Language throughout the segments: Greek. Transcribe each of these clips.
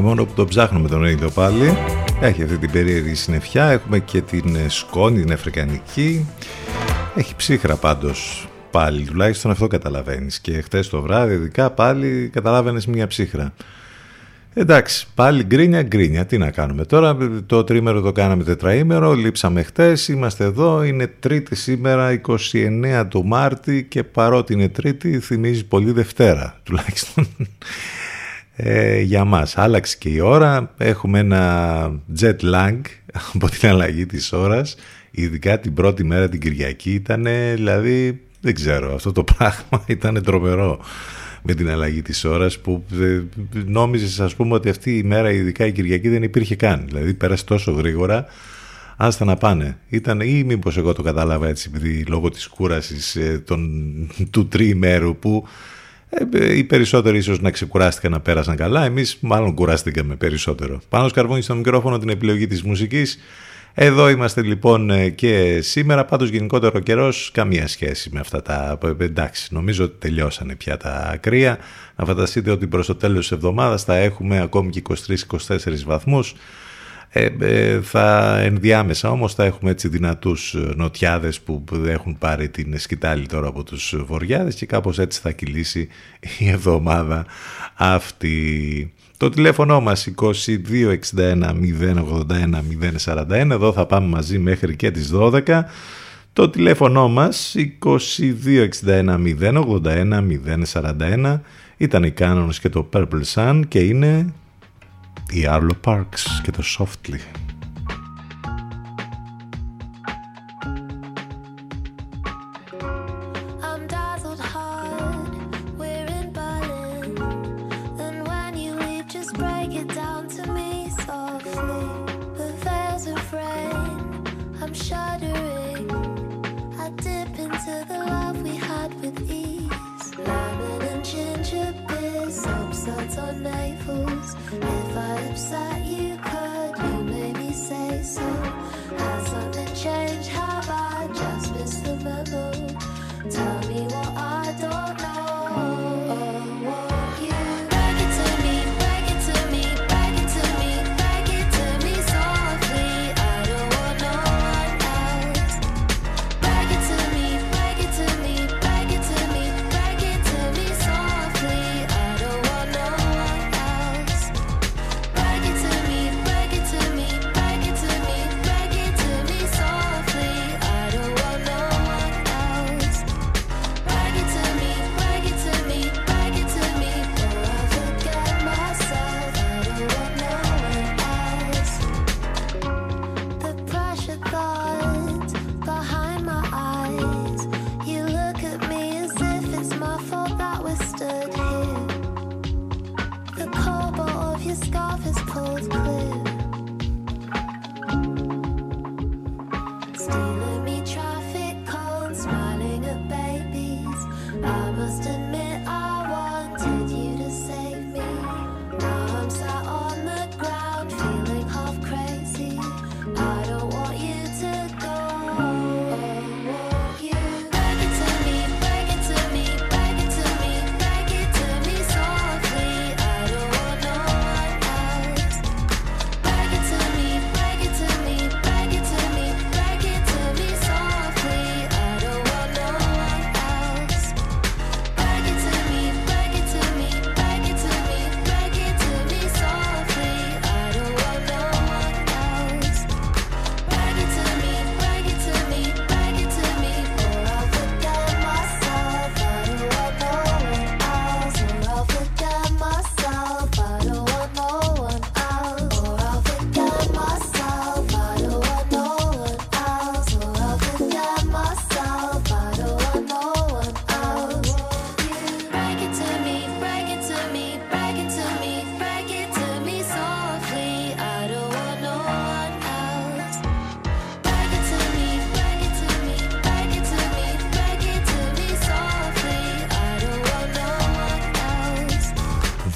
Μόνο που το ψάχνουμε τον ίδιο πάλι. Έχει αυτή την περίεργη συννεφιά. Έχουμε και την σκόνη, την αφρικανική. Έχει ψύχρα πάντως πάλι, τουλάχιστον αυτό καταλαβαίνεις. Και χτες το βράδυ, ειδικά πάλι καταλάβαινες μια ψύχρα. Εντάξει, πάλι γκρίνια, γκρίνια. Τι να κάνουμε τώρα. Το τρίμερο το κάναμε τετραήμερο. Λείψαμε χτε. Είμαστε εδώ. Είναι Τρίτη σήμερα, 29 του Μάρτη. Και παρότι είναι Τρίτη, θυμίζει πολύ Δευτέρα. Τουλάχιστον ε, για μας. Άλλαξε και η ώρα, έχουμε ένα jet lag από την αλλαγή της ώρας, ειδικά την πρώτη μέρα την Κυριακή ήταν, δηλαδή, δεν ξέρω, αυτό το πράγμα ήταν τρομερό με την αλλαγή της ώρας που ε, νόμιζες ας πούμε ότι αυτή η μέρα ειδικά η Κυριακή δεν υπήρχε καν. Δηλαδή πέρασε τόσο γρήγορα άστα να πάνε. Ήταν ή μήπως εγώ το κατάλαβα έτσι επειδή λόγω της κούρασης ε, του τριημέρου που ε, οι περισσότεροι ίσως να ξεκουράστηκαν να πέρασαν καλά. Εμείς μάλλον κουράστηκαμε περισσότερο. Πάνω σκαρβούνι στο μικρόφωνο την επιλογή της μουσικής. Εδώ είμαστε λοιπόν ε, και σήμερα, πάντως γενικότερο καιρός καμία σχέση με αυτά τα... Εντάξει, νομίζω ότι τελειώσανε πια τα κρύα. Να φανταστείτε ότι προς το τέλος της εβδομάδας θα έχουμε ακόμη και 23-24 βαθμούς. Ε, ε, θα ενδιάμεσα όμως θα έχουμε έτσι δυνατούς νοτιάδες που έχουν πάρει την σκητάλη τώρα από τους βοριάδες και κάπως έτσι θα κυλήσει η εβδομάδα αυτή. Το τηλέφωνο μας 2261 081 041, εδώ θα πάμε μαζί μέχρι και τις 12. Το τηλέφωνο μας 2261 081 041 ήταν η Canons και το Purple Sun και είναι η Arlo Parks και το Softly.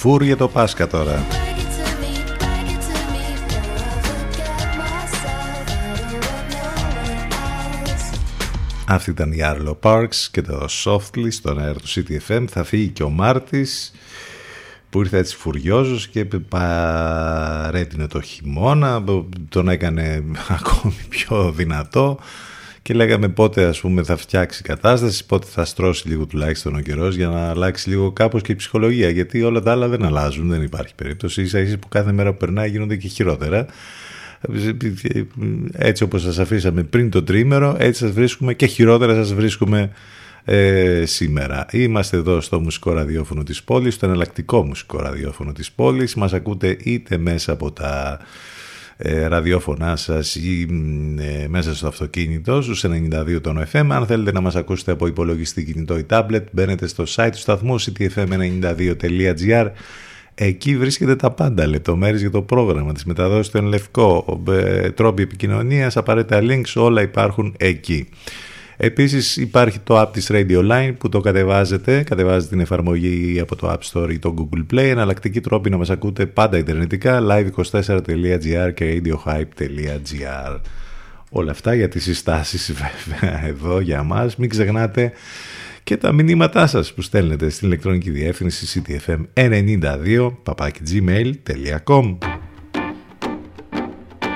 Φούρ για το Πάσχα τώρα. Αυτή ήταν η Arlo Parks και το Softly στον αέρα του CTFM. Θα φύγει και ο Μάρτης που ήρθε έτσι φουριόζος και παρέτεινε το χειμώνα, τον έκανε ακόμη πιο δυνατό και λέγαμε πότε ας πούμε θα φτιάξει η κατάσταση, πότε θα στρώσει λίγο τουλάχιστον ο καιρός για να αλλάξει λίγο κάπως και η ψυχολογία γιατί όλα τα άλλα δεν αλλάζουν, δεν υπάρχει περίπτωση, ίσα ίσα που κάθε μέρα που περνάει γίνονται και χειρότερα. Έτσι όπως σας αφήσαμε πριν το τρίμερο, έτσι σας βρίσκουμε και χειρότερα σας βρίσκουμε ε, σήμερα. Είμαστε εδώ στο μουσικό ραδιόφωνο της πόλης, στο εναλλακτικό μουσικό ραδιόφωνο της πόλης. Μας ακούτε είτε μέσα από τα ε, ραδιόφωνά σας ή ε, μέσα στο αυτοκίνητο στους 92 των FM. Αν θέλετε να μας ακούσετε από υπολογιστή κινητό ή tablet μπαίνετε στο site του σταθμού ctfm92.gr Εκεί βρίσκεται τα πάντα, λεπτομέρειες για το πρόγραμμα, της μεταδόσης του Ενλευκό, ε, τρόποι επικοινωνίας, απαραίτητα links, όλα υπάρχουν εκεί. Επίσης υπάρχει το app της Radio Line που το κατεβάζετε, κατεβάζετε την εφαρμογή από το App Store ή το Google Play, εναλλακτική τρόπη να μας ακούτε πάντα ιντερνετικά, live24.gr και radiohype.gr. Όλα αυτά για τις συστάσεις βέβαια εδώ για μας. Μην ξεχνάτε και τα μηνύματά σας που στέλνετε στην ηλεκτρονική διεύθυνση ctfm92 papakigmail.com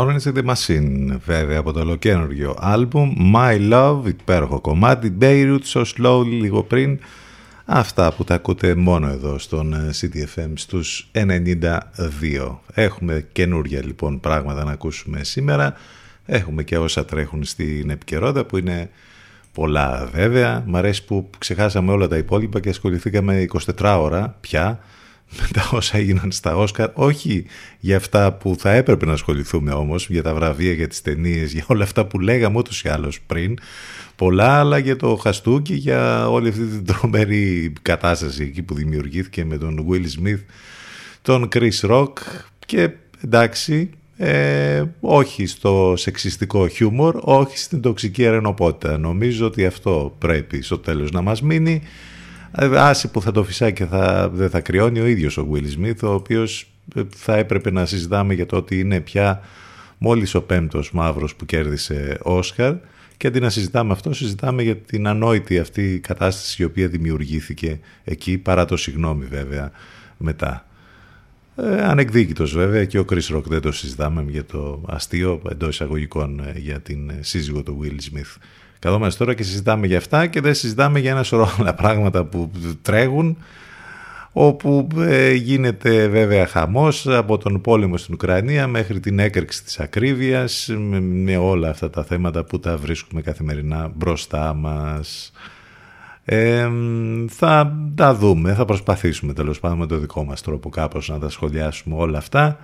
Florence and the Machine, βέβαια από το ολοκένουργιο άλμπουμ My Love, υπέροχο κομμάτι, Beirut, So Slowly, λίγο πριν. Αυτά που τα ακούτε μόνο εδώ στον ε, CTFM στους 92. Έχουμε καινούργια λοιπόν πράγματα να ακούσουμε σήμερα. Έχουμε και όσα τρέχουν στην επικαιρότητα που είναι πολλά βέβαια. Μ' αρέσει που ξεχάσαμε όλα τα υπόλοιπα και ασχοληθήκαμε 24 ώρα πια με τα όσα έγιναν στα Όσκαρ, όχι για αυτά που θα έπρεπε να ασχοληθούμε όμως, για τα βραβεία, για τις ταινίες, για όλα αυτά που λέγαμε ούτως ή άλλως πριν, πολλά, αλλά για το χαστούκι, για όλη αυτή την τρομερή κατάσταση εκεί που δημιουργήθηκε με τον Will Smith, τον Chris Rock και εντάξει, ε, όχι στο σεξιστικό χιούμορ, όχι στην τοξική αρενοπότητα. Νομίζω ότι αυτό πρέπει στο τέλος να μας μείνει. Ε, άση που θα το φυσάει και θα, δεν θα κρυώνει ο ίδιος ο Will Smith, ο οποίος ε, θα έπρεπε να συζητάμε για το ότι είναι πια μόλις ο πέμπτος μαύρος που κέρδισε Όσκαρ και αντί να συζητάμε αυτό, συζητάμε για την ανόητη αυτή κατάσταση η οποία δημιουργήθηκε εκεί, παρά το συγγνώμη βέβαια μετά. Ε, ανεκδίκητος βέβαια και ο Chris Rock δεν το συζητάμε για το αστείο εντός εισαγωγικών ε, για την σύζυγο του Will Smith. Καθόμαστε τώρα και συζητάμε για αυτά και δεν συζητάμε για ένα σωρό άλλα πράγματα που τρέχουν όπου ε, γίνεται βέβαια χαμός από τον πόλεμο στην Ουκρανία μέχρι την έκρηξη της ακρίβειας με, όλα αυτά τα θέματα που τα βρίσκουμε καθημερινά μπροστά μας. θα τα δούμε, θα προσπαθήσουμε τέλος πάντων με το δικό μας τρόπο κάπως να τα σχολιάσουμε όλα αυτά.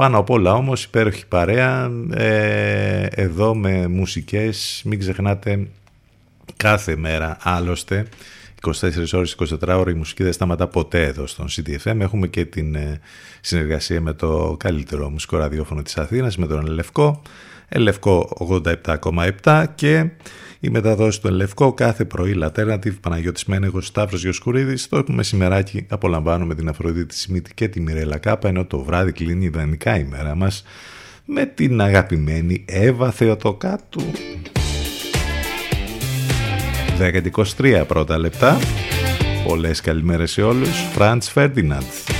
Πάνω απ' όλα όμως υπέροχη παρέα ε, εδώ με μουσικές, μην ξεχνάτε κάθε μέρα άλλωστε 24 ώρες, 24 ώρες η μουσική δεν σταματά ποτέ εδώ στον CDFM. Έχουμε και την ε, συνεργασία με το καλύτερο μουσικό ραδιόφωνο της Αθήνας, με τον Ελευκό, Ελευκό 87,7 και η μεταδόση του Ελευκό κάθε πρωί Λατέρνατιβ, Παναγιώτης Μένεγος, Σταύρος Γιοσκουρίδης. Το μεσημεράκι απολαμβάνουμε την Αφροδίτη Σιμίτη και τη Μιρέλα Κάπα, ενώ το βράδυ κλείνει ιδανικά η μέρα μας με την αγαπημένη Εύα Θεοτοκάτου. 10 πρώτα λεπτά. Πολλές καλημέρες σε όλους. Franz Ferdinand.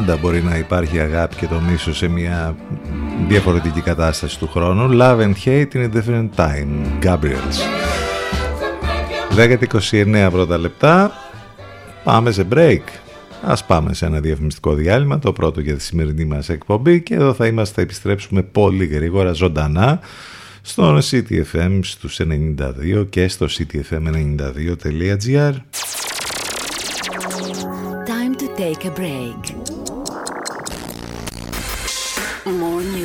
Πάντα μπορεί να υπάρχει αγάπη και το μίσο σε μια διαφορετική κατάσταση του χρόνου. Love and hate in a different time. Gabriels. 10-29 πρώτα λεπτά. Πάμε σε break. Ας πάμε σε ένα διαφημιστικό διάλειμμα, το πρώτο για τη σημερινή μας εκπομπή και εδώ θα είμαστε, θα επιστρέψουμε πολύ γρήγορα, ζωντανά στο CTFM στους 92 και στο ctfm92.gr Time to take a break.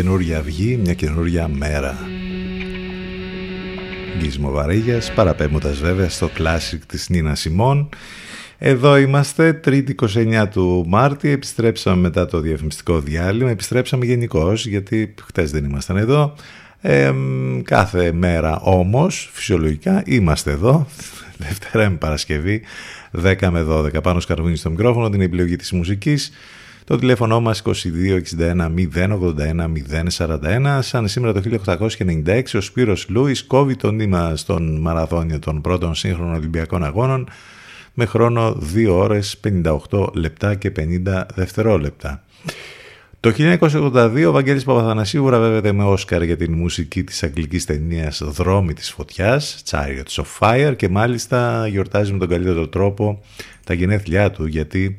Καινούρια αυγή, μια καινούρια μέρα. Γκίσμο Βαρύγιας, παραπέμποντας βέβαια στο κλάσικ της Νίνας Σιμών. Εδώ είμαστε, 3η 29 του Μάρτη, επιστρέψαμε μετά το διαφημιστικό διάλειμμα, επιστρέψαμε γενικώς γιατί χτες δεν ήμασταν εδώ. κάθε μέρα όμως, φυσιολογικά, είμαστε εδώ, Δευτέρα με Παρασκευή, 10 με 12, πάνω σκαρβούνι στο μικρόφωνο, την επιλογή της μουσικής. Το τηλέφωνο μας 2261 081 041. Σαν σήμερα το 1896 ο Σπύρος Λούις κόβει το νήμα στον μαραθώνιο των πρώτων σύγχρονων Ολυμπιακών Αγώνων με χρόνο 2 ώρες 58 λεπτά και 50 δευτερόλεπτα. Το 1982 ο Βαγγέλης Παπαθανασίου βραβεύεται με Όσκαρ για την μουσική της αγγλικής ταινίας «Δρόμοι της φωτιάς» Chariots of Fire και μάλιστα γιορτάζει με τον καλύτερο τρόπο τα γενέθλιά του γιατί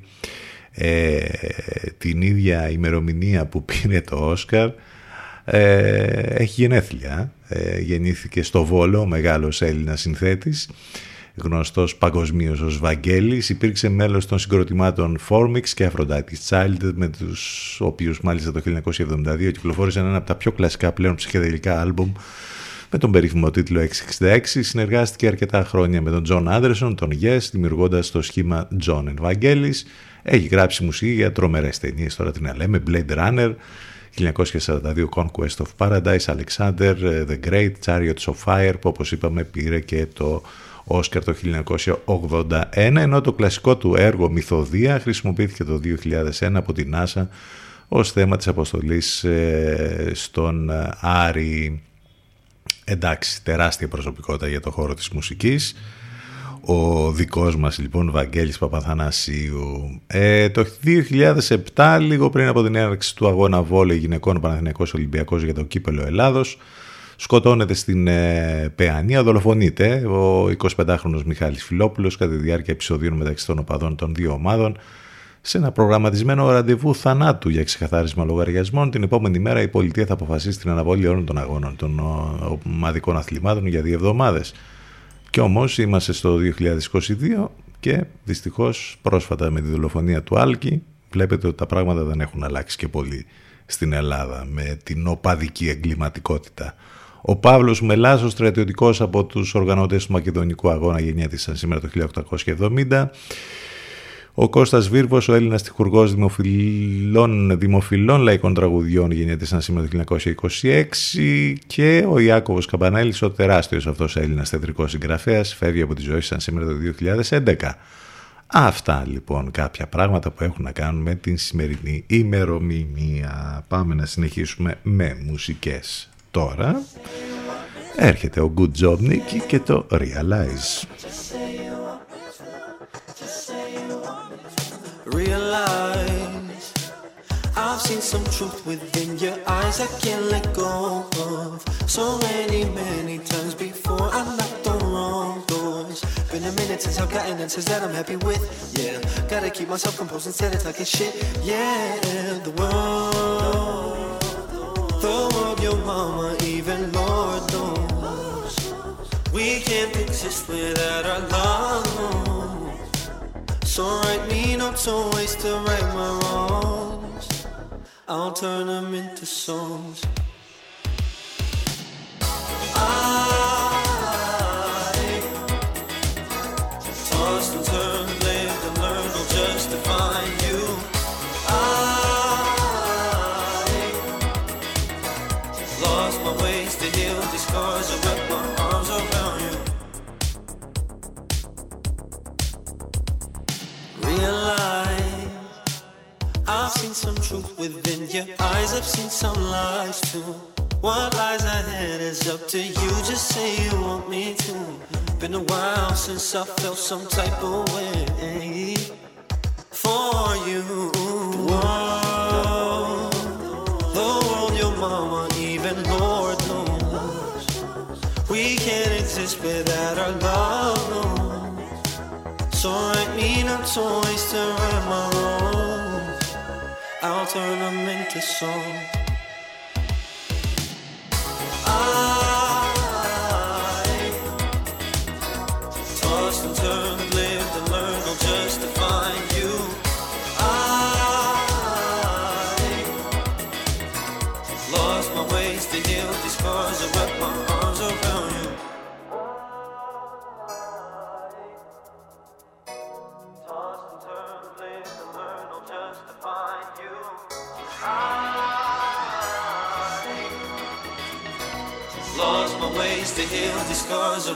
ε, την ίδια ημερομηνία που πήρε το Όσκαρ ε, έχει γενέθλια. Ε, γεννήθηκε στο Βόλο, ο μεγάλος Έλληνας συνθέτης γνωστός παγκοσμίως ως Βαγγέλης, υπήρξε μέλος των συγκροτημάτων Formix και Aphrodite's Child, με τους οποίους μάλιστα το 1972 κυκλοφόρησαν ένα από τα πιο κλασικά πλέον ψυχεδελικά άλμπουμ με τον περίφημο τίτλο 666, συνεργάστηκε αρκετά χρόνια με τον John Anderson, τον Yes, δημιουργώντας το σχήμα John Vangelis. Έχει γράψει μουσική για τρομερές ταινίες, τώρα την λέμε, Blade Runner, 1942 Conquest of Paradise, Alexander, The Great, Chariots of Fire, που όπως είπαμε πήρε και το Όσκαρ το 1981, ενώ το κλασικό του έργο «Μυθοδία» χρησιμοποιήθηκε το 2001 από την NASA ως θέμα της αποστολής ε, στον ε, Άρη. Εντάξει, τεράστια προσωπικότητα για το χώρο της μουσικής. Ο δικός μας λοιπόν Βαγγέλης Παπαθανασίου. Ε, το 2007, λίγο πριν από την έναρξη του αγώνα βόλεϊ γυναικών Παναθηναϊκός Ολυμπιακός για το κύπελο Ελλάδος, σκοτώνεται στην ε, Παιανία, δολοφονείται ο 25χρονος Μιχάλης Φιλόπουλος κατά τη διάρκεια επεισοδίων μεταξύ των οπαδών των δύο ομάδων σε ένα προγραμματισμένο ραντεβού θανάτου για ξεκαθάρισμα λογαριασμών. Την επόμενη μέρα η πολιτεία θα αποφασίσει την αναβολή όλων των αγώνων των ομαδικών αθλημάτων για δύο εβδομάδες. Και όμως είμαστε στο 2022 και δυστυχώς πρόσφατα με τη δολοφονία του Άλκη βλέπετε ότι τα πράγματα δεν έχουν αλλάξει και πολύ στην Ελλάδα με την οπαδική εγκληματικότητα. Ο Παύλος Μελάς, ο στρατιωτικός από τους οργανωτές του Μακεδονικού Αγώνα γεννιέται σήμερα το 1870. Ο Κώστας Βίρβος, ο Έλληνας τυχουργός δημοφιλών, δημοφιλών λαϊκών τραγουδιών γεννιέται σήμερα το 1926 και ο Ιάκωβος Καμπανέλης, ο τεράστιος αυτός Έλληνας θεατρικός συγγραφέας, φεύγει από τη ζωή σαν σήμερα το 2011. Αυτά λοιπόν κάποια πράγματα που έχουν να κάνουν με την σημερινή ημερομηνία. Πάμε να συνεχίσουμε με μουσικές τώρα έρχεται ο Good Job Nicky και το Realize. Realize I've seen some truth within your eyes I can't let go of. So many, many times before I knocked on wrong doors. Been a minute since I've gotten answers that I'm happy with Yeah, gotta keep myself composed instead of talking shit Yeah, the world the world, your mama, even Lord knows. We can't exist without our love. So write me notes, so ways to right my wrongs. I'll turn them into songs. I seen some truth within your eyes. I've seen some lies too. What lies ahead is up to you. Just say you want me to. Been a while since I felt some type of way for you. Whoa. The world, your mama, even Lord knows we can't exist without our love. No. So write me not toys to write my wrongs. I'll turn them into song. I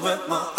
with my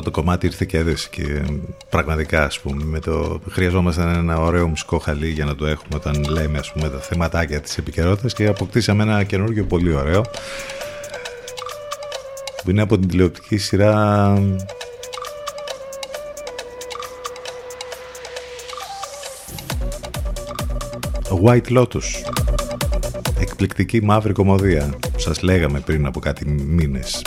αυτό το κομμάτι ήρθε και έδεσε και πραγματικά ας πούμε με το χρειαζόμασταν ένα ωραίο μουσικό χαλί για να το έχουμε όταν λέμε ας πούμε τα θεματάκια της επικαιρότητας και αποκτήσαμε ένα καινούργιο πολύ ωραίο που είναι από την τηλεοπτική σειρά White Lotus. Εκπληκτική μαύρη κομμωδία. Σας λέγαμε πριν από κάτι μήνες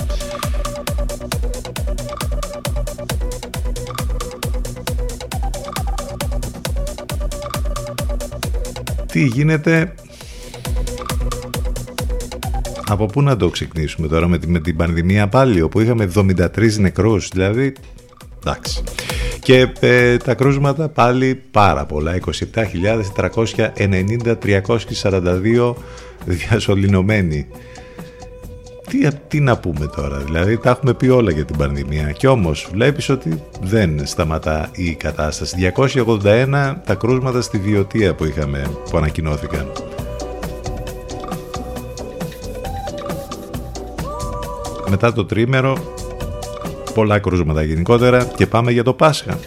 τι γίνεται. Από πού να το ξεκινήσουμε τώρα με, με την πανδημία πάλι όπου είχαμε 73 νεκρούς δηλαδή εντάξει. Και ε, τα κρούσματα πάλι πάρα πολλά 27.490.342 διασωληνωμένοι τι, τι να πούμε τώρα, δηλαδή τα έχουμε πει όλα για την πανδημία και όμως βλέπεις ότι δεν σταματά η κατάσταση. 281 τα κρούσματα στη βιωτεία που είχαμε, που ανακοινώθηκαν. Μετά το τρίμερο, πολλά κρούσματα γενικότερα και πάμε για το Πάσχα.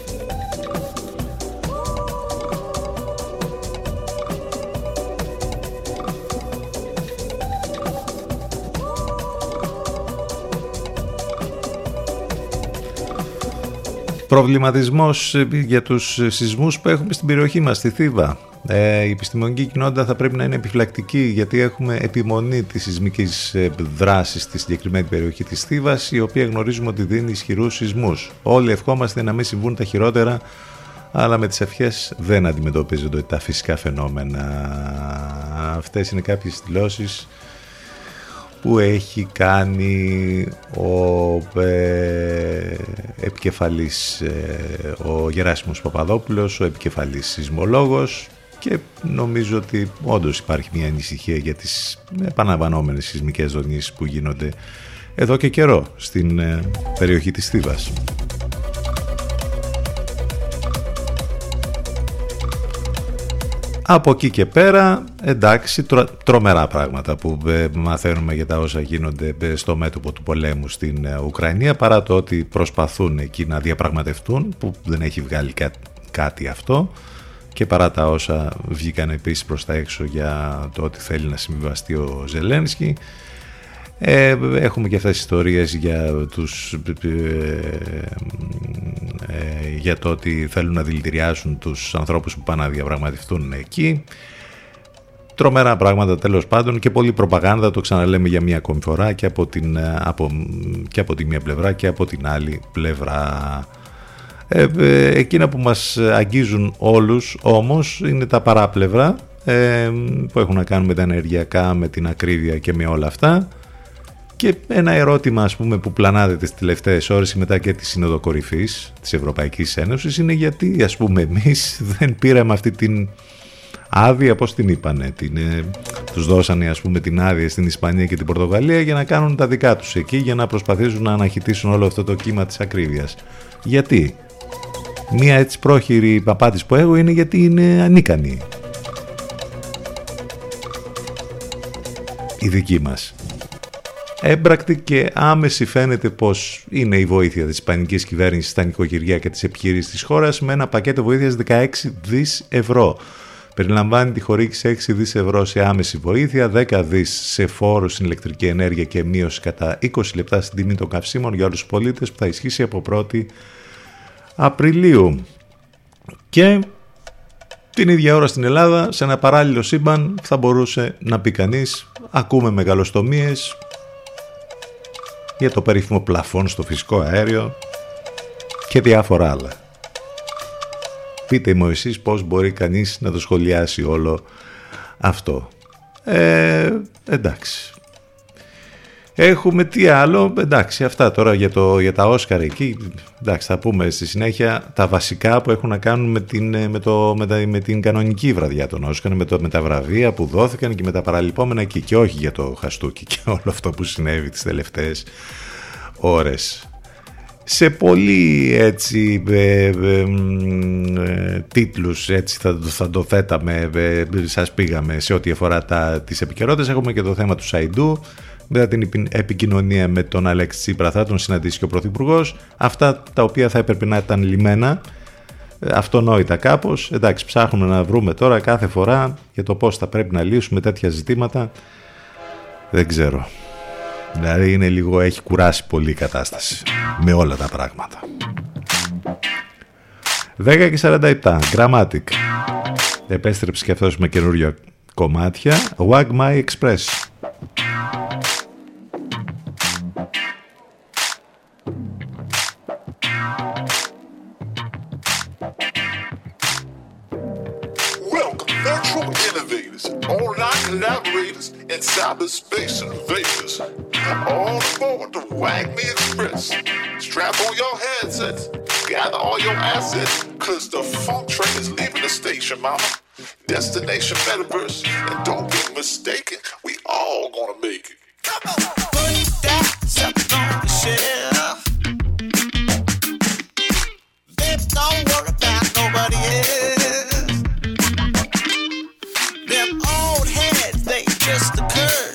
Προβληματισμός ε, για τους σεισμούς που έχουμε στην περιοχή μας, στη Θήβα. Ε, η επιστημονική κοινότητα θα πρέπει να είναι επιφυλακτική γιατί έχουμε επιμονή της σεισμικής ε, δράσης στη συγκεκριμένη περιοχή της Θήβας η οποία γνωρίζουμε ότι δίνει ισχυρούς σεισμούς. Όλοι ευχόμαστε να μην συμβούν τα χειρότερα αλλά με τις ευχές δεν αντιμετωπίζονται τα φυσικά φαινόμενα. Αυτές είναι κάποιες δηλώσεις που έχει κάνει ο ε, επικεφαλής ε, ο Γεράσιμος Παπαδόπουλος, ο επικεφαλής σεισμολόγος και νομίζω ότι όντως υπάρχει μια ανησυχία για τις επαναβανόμενες σεισμικές δονήσεις που γίνονται εδώ και καιρό στην ε, περιοχή της Θήβας. Από εκεί και πέρα, εντάξει, τρομερά πράγματα που ε, μαθαίνουμε για τα όσα γίνονται ε, στο μέτωπο του πολέμου στην ε, Ουκρανία, παρά το ότι προσπαθούν εκεί να διαπραγματευτούν, που δεν έχει βγάλει κάτι αυτό, και παρά τα όσα βγήκαν επίσης προς τα έξω για το ότι θέλει να συμβιβαστεί ο Ζελένσκι, ε, έχουμε και αυτές τις ιστορίες για, τους, ε, ε, για το ότι θέλουν να δηλητηριάσουν τους ανθρώπους που πάνε να διαπραγματευτούν εκεί. Τρομερά πράγματα τέλος πάντων και πολλή προπαγάνδα, το ξαναλέμε για μία ακόμη φορά και από, την, από, και από τη μία πλευρά και από την άλλη πλευρά. Ε, εκείνα που μας αγγίζουν όλους όμως είναι τα παράπλευρα που έχουν να κάνουν με τα ενεργειακά, με την ακρίβεια και με όλα αυτά και ένα ερώτημα ας πούμε που πλανάδεται τις τελευταίες ώρες μετά και της Σύνοδο Κορυφής της Ευρωπαϊκής Ένωσης είναι γιατί ας πούμε εμείς δεν πήραμε αυτή την άδεια, πώς την είπανε, την, ε, τους δώσανε ας πούμε την άδεια στην Ισπανία και την Πορτογαλία για να κάνουν τα δικά τους εκεί, για να προσπαθήσουν να αναχαιτήσουν όλο αυτό το κύμα της ακρίβειας. Γιατί; Μία έτσι πρόχειρη παπάτης που έχω είναι γιατί είναι ανίκανη. Η δική μας. Έμπρακτη και άμεση φαίνεται πως είναι η βοήθεια της Ισπανικής κυβέρνησης στα νοικοκυριά και τις επιχειρήσεις της χώρας με ένα πακέτο βοήθειας 16 δις ευρώ. Περιλαμβάνει τη χορήγηση 6 δις ευρώ σε άμεση βοήθεια, 10 δις σε φόρους στην ηλεκτρική ενέργεια και μείωση κατά 20 λεπτά στην τιμή των καυσίμων για όλους τους πολίτες που θα ισχύσει από 1η Απριλίου. Και την ίδια ώρα στην Ελλάδα, σε ένα παράλληλο σύμπαν, θα μπορούσε να πει κανείς, ακούμε μεγαλοστομίες για το περίφημο πλαφόν στο φυσικό αέριο και διάφορα άλλα. Πείτε μου εσείς πώς μπορεί κανείς να το σχολιάσει όλο αυτό. Ε, εντάξει. Έχουμε τι άλλο, εντάξει αυτά τώρα για, το, για τα Όσκαρ εκεί, εντάξει θα πούμε στη συνέχεια τα βασικά που έχουν να κάνουν με την, με το, με, με την κανονική βραδιά των Όσκαρ, με, το, με τα βραβεία που δόθηκαν και με τα παραλυπόμενα εκεί. Και όχι για το χαστούκι και όλο αυτό που συνέβη τις τελευταίες ώρες σε πολύ έτσι ε, ε, ε, τίτλους έτσι θα, θα το θέταμε ε, σας πήγαμε σε ό,τι αφορά τα, τις επικαιρότητες. Έχουμε και το θέμα του Σαϊντού μετά την επικοινωνία με τον Αλέξη Τσίπρα θα τον συναντήσει και ο Πρωθυπουργός. αυτά τα οποία θα έπρεπε να ήταν λιμένα ε, αυτονόητα κάπως. Εντάξει ψάχνουμε να βρούμε τώρα κάθε φορά για το πώς θα πρέπει να λύσουμε τέτοια ζητήματα. Δεν ξέρω Δηλαδή είναι λίγο, έχει κουράσει πολύ η κατάσταση με όλα τα πράγματα. 10 και 47, Grammatic. Επέστρεψε και αυτός με καινούργια κομμάτια. Wag My Express. Online collaborators and cyberspace invaders. All aboard the Wag Me Express. Strap on your headsets, gather all your assets, cause the funk train is leaving the station, mama. Destination metaverse, and don't be mistaken, we all gonna make it. Come on, put that on the shelf. Don't worry about nobody else. just a bird.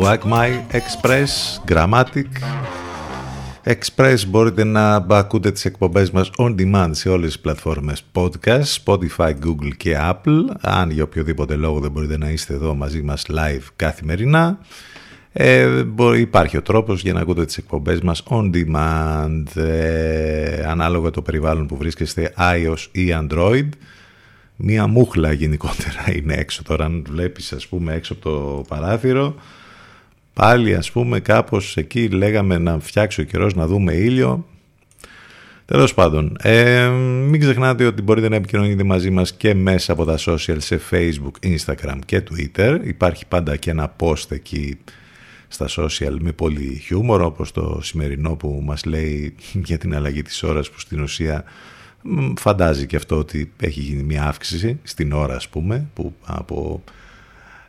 Like My Express, Grammatic. Express μπορείτε να ακούτε τις εκπομπές μας on demand σε όλες τις πλατφόρμες podcast, Spotify, Google και Apple. Αν για οποιοδήποτε λόγο δεν μπορείτε να είστε εδώ μαζί μας live καθημερινά. Ε, υπάρχει ο τρόπος για να ακούτε τις εκπομπές μας on demand ε, ανάλογα το περιβάλλον που βρίσκεστε iOS ή Android μία μούχλα γενικότερα είναι έξω τώρα αν βλέπεις ας πούμε έξω από το παράθυρο πάλι ας πούμε κάπως εκεί λέγαμε να φτιάξει ο καιρός να δούμε ήλιο Τέλος πάντων, ε, μην ξεχνάτε ότι μπορείτε να επικοινωνείτε μαζί μας και μέσα από τα social σε Facebook, Instagram και Twitter. Υπάρχει πάντα και ένα post εκεί στα social με πολύ χιούμορ όπως το σημερινό που μας λέει για την αλλαγή της ώρας που στην ουσία φαντάζει και αυτό ότι έχει γίνει μια αύξηση στην ώρα ας πούμε που από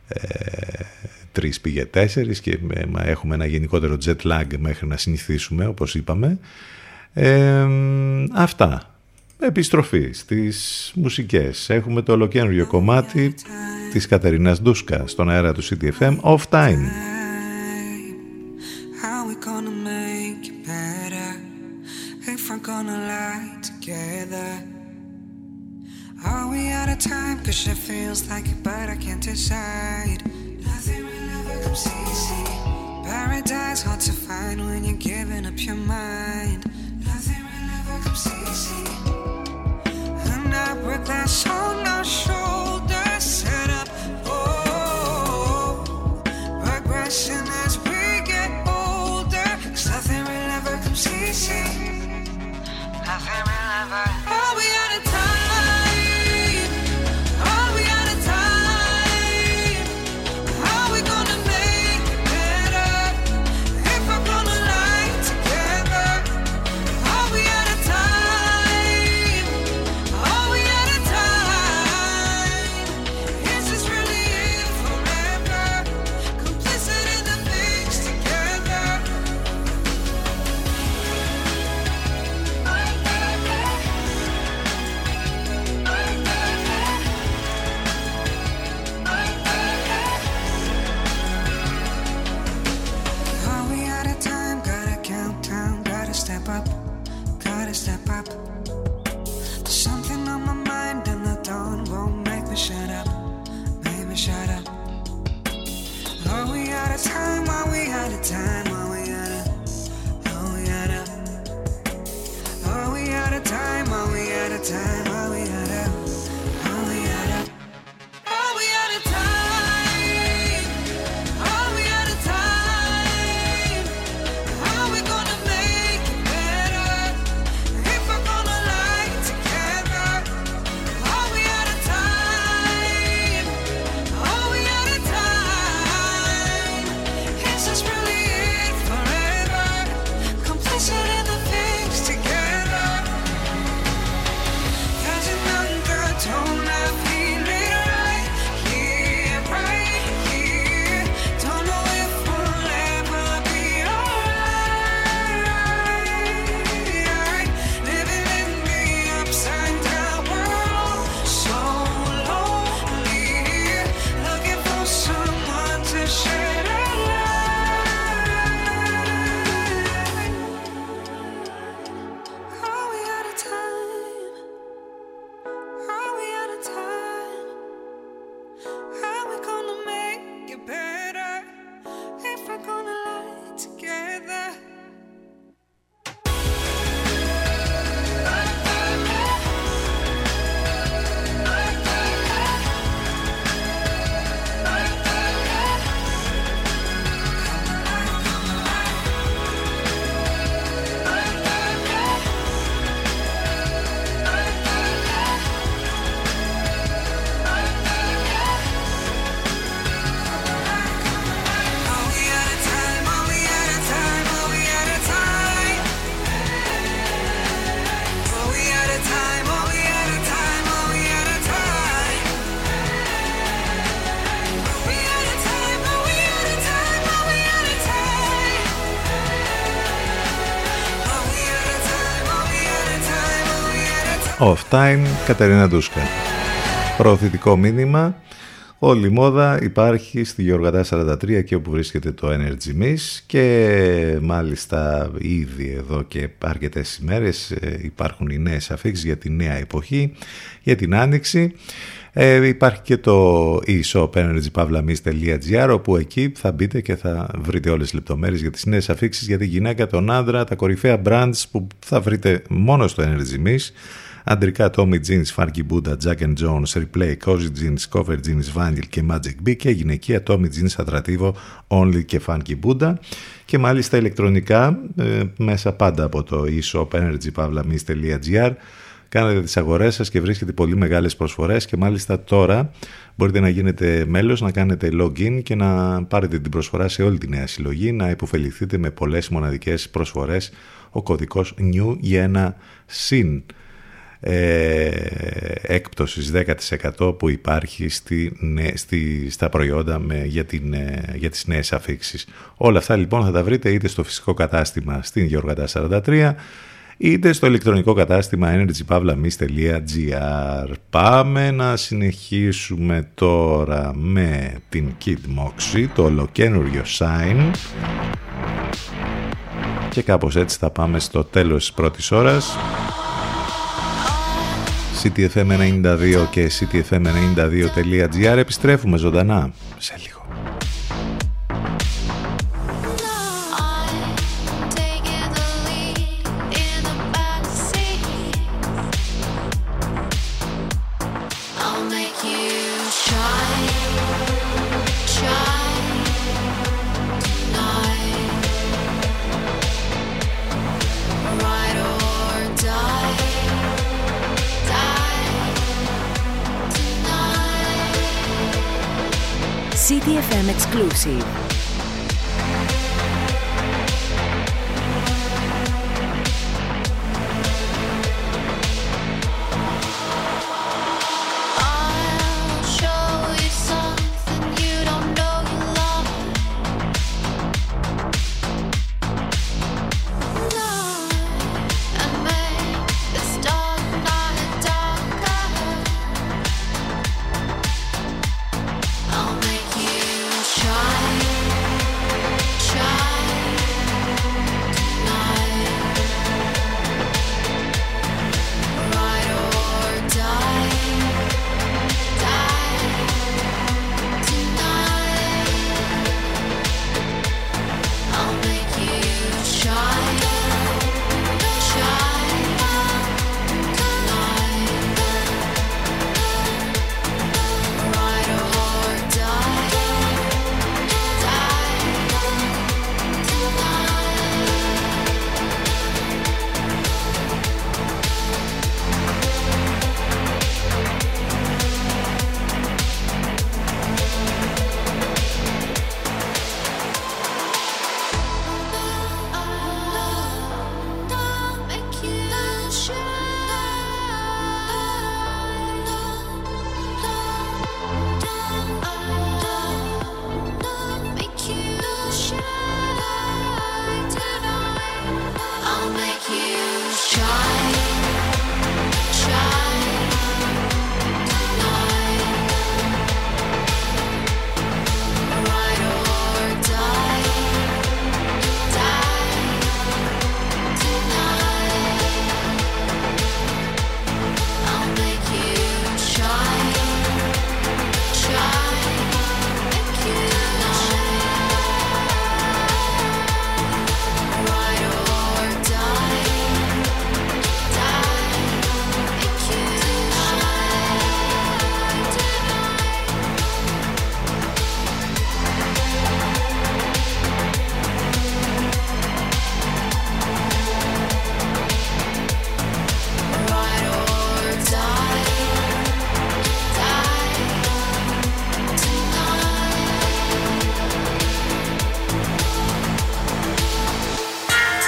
ε, τρεις πήγε τέσσερις και έχουμε ένα γενικότερο jet lag μέχρι να συνηθίσουμε όπως είπαμε ε, αυτά επιστροφή στις μουσικές έχουμε το ολοκένουργιο κομμάτι της Κατερινάς Ντούσκα στον αέρα του CTFM Off Time gonna lie together? Are we out of time? Cause it feels like it, but I can't decide. Nothing will ever comes easy. Paradise hard to find when you're giving up your mind. Nothing will ever comes easy. On our shoulders, set up. Oh, progression as we get older. Cause nothing will ever comes easy. Are we time. Off Time, Κατερίνα Ντούσκα. Προωθητικό μήνυμα Όλη η μόδα υπάρχει στη Γεωργατά 43 και όπου βρίσκεται το Energy Miss και μάλιστα ήδη εδώ και αρκετές ημέρες ε, υπάρχουν οι νέες αφήξεις για τη νέα εποχή, για την Άνοιξη. Ε, υπάρχει και το e-shop energypavlamis.gr όπου εκεί θα μπείτε και θα βρείτε όλες τις λεπτομέρειες για τις νέες αφήξεις για τη γυναίκα, τον άντρα, τα κορυφαία brands που θα βρείτε μόνο στο Energy Miss Αντρικά Tommy Jeans, Funky Buddha, Jack and Jones, Replay, Cozy Jeans, Cover Jeans, Vinyl και Magic B και γυναικεία Tommy Jeans, Ατρατίβο, Only και Funky Buddha. Και μάλιστα ηλεκτρονικά ε, μέσα πάντα από το e-shop energypavlamis.gr κάνετε τις αγορές σας και βρίσκετε πολύ μεγάλες προσφορές. Και μάλιστα τώρα μπορείτε να γίνετε μέλος, να κάνετε login και να πάρετε την προσφορά σε όλη τη νέα συλλογή, να υποφεληθείτε με πολλές μοναδικές προσφορές. Ο κωδικός NEW για ένα συν ε, έκπτωσης 10% που υπάρχει στη, στη, στα προϊόντα με, για, την, ε, για τις νέες αφήξεις. Όλα αυτά λοιπόν θα τα βρείτε είτε στο φυσικό κατάστημα στην Γεωργατά 43 είτε στο ηλεκτρονικό κατάστημα energypavlamis.gr Πάμε να συνεχίσουμε τώρα με την Kid Moxie, το ολοκένουργιο Sign και κάπως έτσι θα πάμε στο τέλος της πρώτης ώρας. CTFM92 και CTFM92.gr επιστρέφουμε ζωντανά σε λίγο. Sí.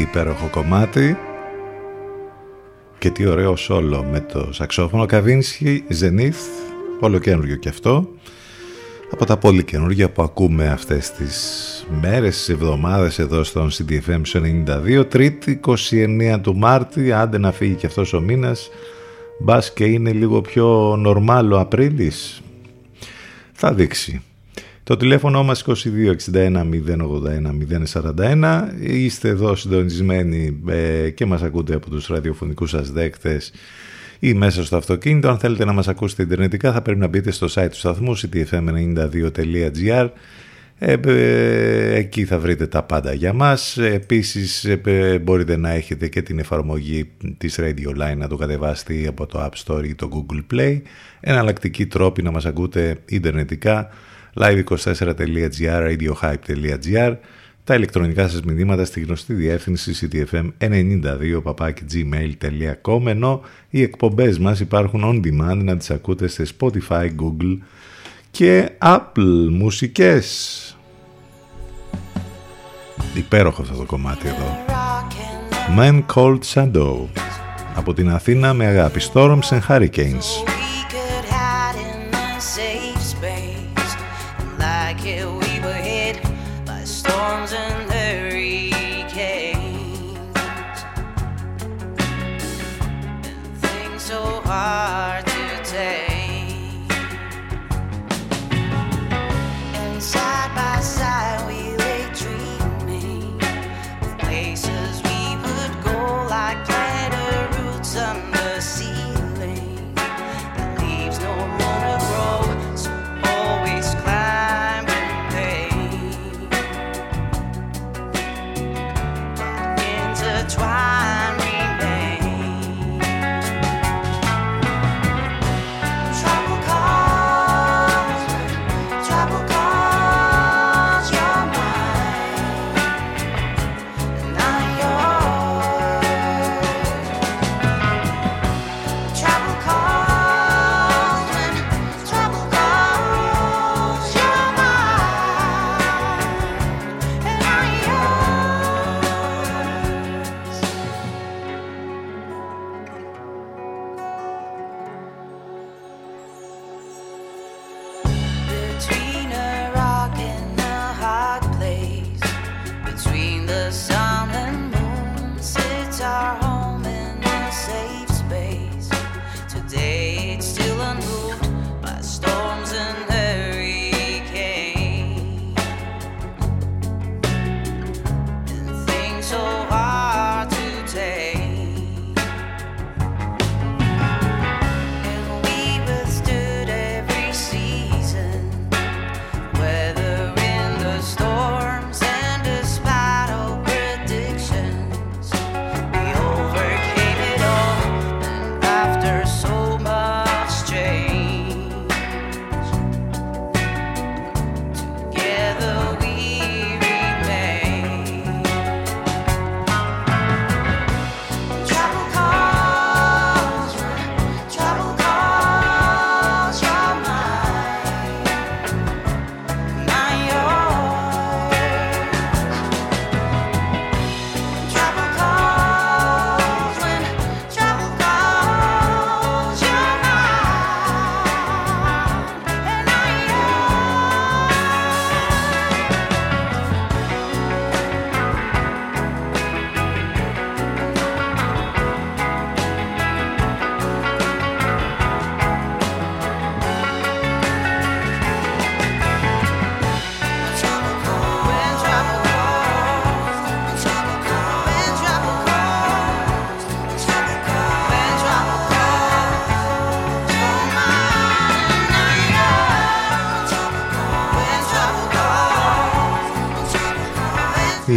Τι υπέροχο κομμάτι. Και τι ωραίο σόλο με το σαξόφωνο. Καβίνσκι Zenith, όλο καινούριο και αυτό. Από τα πολύ καινούργια που ακούμε αυτές τις μέρες, τις εβδομάδες εδώ στον CDFM 92 Τρίτη 29 του Μάρτη, άντε να φύγει και αυτός ο μήνας. Μπας και είναι λίγο πιο νορμάλο Απρίλης. Θα δείξει το τηλέφωνο μας 2261 081 041 είστε εδώ συντονισμένοι ε, και μας ακούτε από τους ραδιοφωνικούς σας δέκτες ή μέσα στο αυτοκίνητο. Αν θέλετε να μας ακούσετε ιντερνετικά θα πρέπει να μπείτε στο site του σταθμού ctfm92.gr ε, ε, εκεί θα βρείτε τα πάντα για μας. Επίσης ε, μπορείτε να έχετε και την εφαρμογή της Radio Line να το κατεβάσετε από το App Store ή το Google Play. Εναλλακτική τρόπη να μας ακούτε ιντερνετικά live24.gr, radiohype.gr τα ηλεκτρονικά σας μηνύματα στη γνωστή διεύθυνση ctfm92 gmail.com ενώ οι εκπομπές μας υπάρχουν on demand να τις ακούτε σε Spotify, Google και Apple μουσικές. Υπέροχο αυτό το κομμάτι εδώ. Man Called Shadow από την Αθήνα με αγάπη Storms and Hurricanes.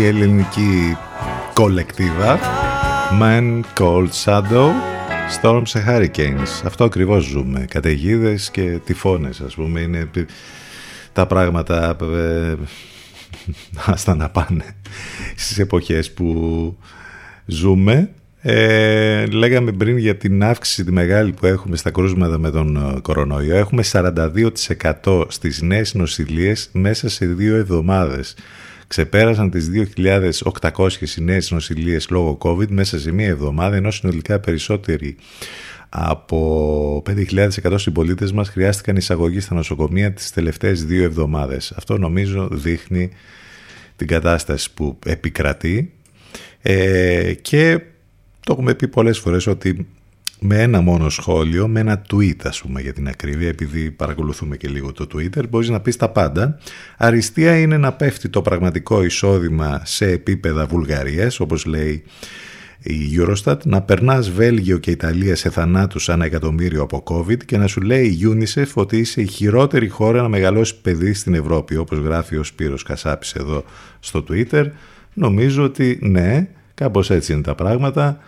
Η ελληνική κολεκτίβα Man Cold Shadow Storms and Hurricanes. Αυτό ακριβώς ζούμε. Καταιγίδες και τυφώνες ας πούμε είναι τα πράγματα ε, άστα να πάνε στις εποχές που ζούμε. Ε, λέγαμε πριν για την αύξηση τη μεγάλη που έχουμε στα κρούσματα με τον ε, κορονοϊό. Έχουμε 42% στις νέες νοσηλίες μέσα σε δύο εβδομάδες. Ξεπέρασαν τις 2.800 νέες νοσηλίες λόγω COVID μέσα σε μία εβδομάδα, ενώ συνολικά περισσότεροι από 5.100 συμπολίτες μας χρειάστηκαν εισαγωγή στα νοσοκομεία τις τελευταίες δύο εβδομάδες. Αυτό νομίζω δείχνει την κατάσταση που επικρατεί ε, και το έχουμε πει πολλές φορές ότι με ένα μόνο σχόλιο, με ένα tweet ας πούμε για την ακρίβεια, επειδή παρακολουθούμε και λίγο το Twitter, μπορείς να πεις τα πάντα. Αριστεία είναι να πέφτει το πραγματικό εισόδημα σε επίπεδα Βουλγαρίας, όπως λέει η Eurostat, να περνάς Βέλγιο και Ιταλία σε θανάτους ένα εκατομμύριο από COVID και να σου λέει η UNICEF ότι είσαι η χειρότερη χώρα να μεγαλώσει παιδί στην Ευρώπη, όπως γράφει ο Σπύρος Κασάπης εδώ στο Twitter. Νομίζω ότι ναι, κάπως έτσι είναι τα πράγματα.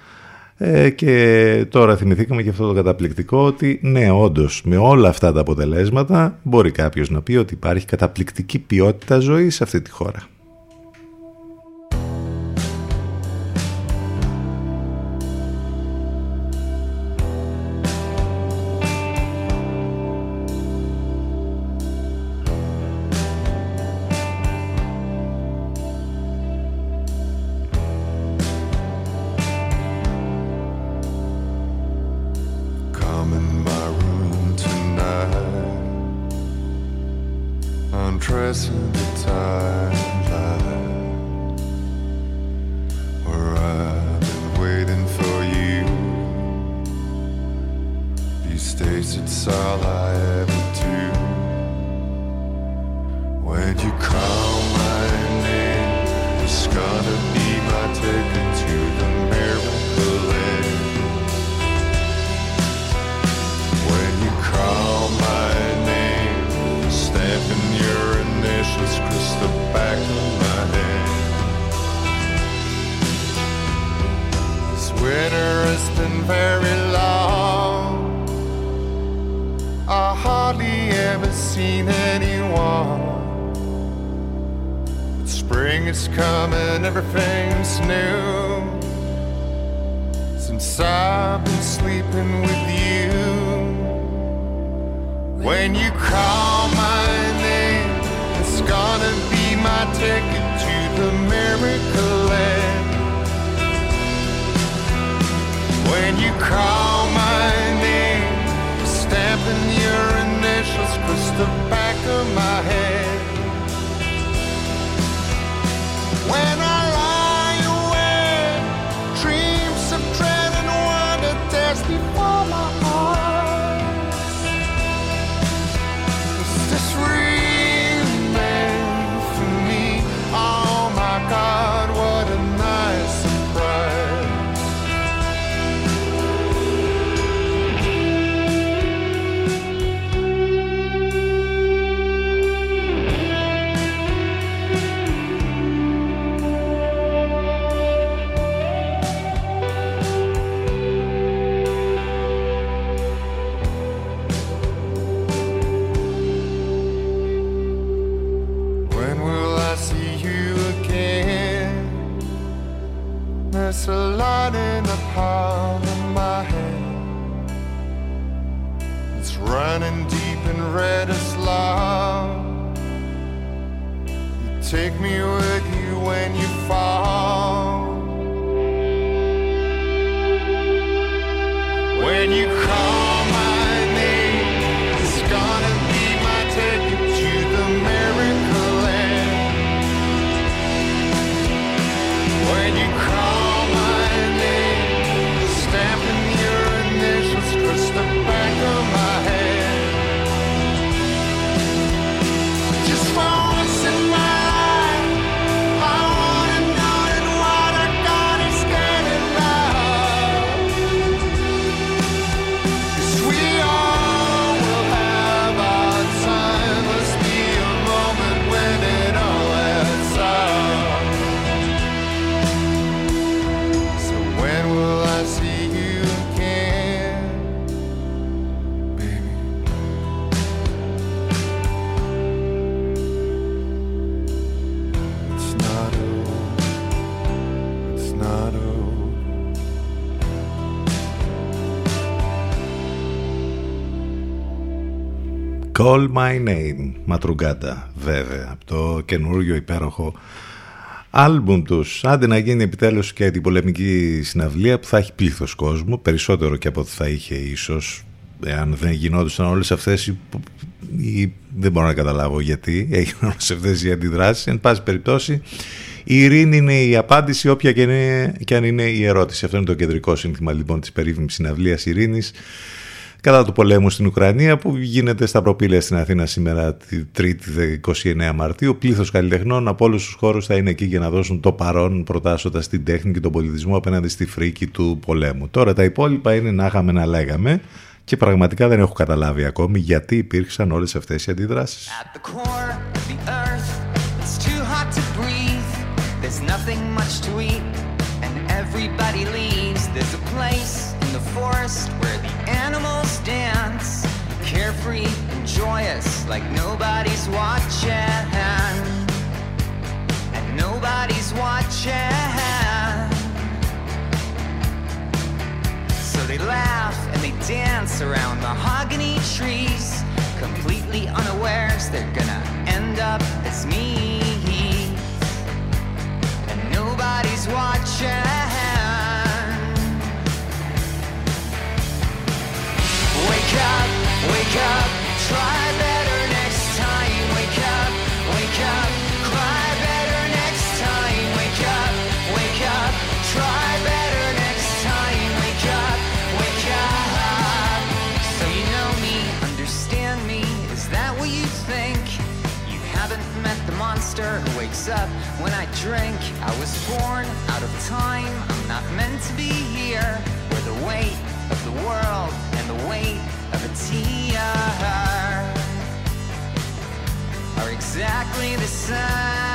Ε, και τώρα θυμηθήκαμε και αυτό το καταπληκτικό ότι ναι όντως με όλα αυτά τα αποτελέσματα μπορεί κάποιος να πει ότι υπάρχει καταπληκτική ποιότητα ζωής σε αυτή τη χώρα. take me away. Call My Name, Ματρουγκάτα βέβαια, από το καινούργιο υπέροχο άλμπουμ τους. Άντε να γίνει επιτέλους και την πολεμική συναυλία που θα έχει πλήθος κόσμου, περισσότερο και από ό,τι θα είχε ίσως αν δεν γινόντουσαν όλες αυτές οι, δεν μπορώ να καταλάβω γιατί έγιναν όλες αυτές οι αντιδράσεις. Εν πάση περιπτώσει η ειρήνη είναι η απάντηση όποια και, είναι, και αν είναι η ερώτηση. Αυτό είναι το κεντρικό σύνθημα λοιπόν της περίφημης συναυλίας ειρήνης κατά του πολέμου στην Ουκρανία που γίνεται στα προπήλαια στην Αθήνα σήμερα τη 3η 29 Μαρτίου. Πλήθος καλλιτεχνών από όλους τους χώρους θα είναι εκεί για να δώσουν το παρόν προτάσσοντας την τέχνη και τον πολιτισμό απέναντι στη φρίκη του πολέμου. Τώρα τα υπόλοιπα είναι να είχαμε να λέγαμε και πραγματικά δεν έχω καταλάβει ακόμη γιατί υπήρξαν όλες αυτές οι αντιδράσεις. Carefree and joyous like nobody's watching And nobody's watching So they laugh and they dance around mahogany trees, completely unawares they're gonna end up as me. And nobody's watching. Who wakes up when I drink. I was born out of time, I'm not meant to be here. Where the weight of the world and the weight of a tear are exactly the same.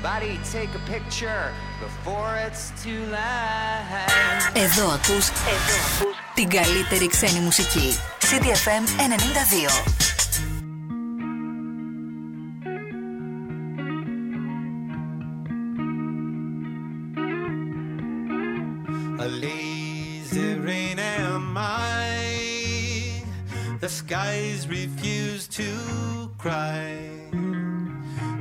Somebody take a picture before it's too late. Εδώ ακούς, εδώ ακούς την καλύτερη ξένη μουσική. CDFM 92. A lazy rain am I. The skies refuse to cry.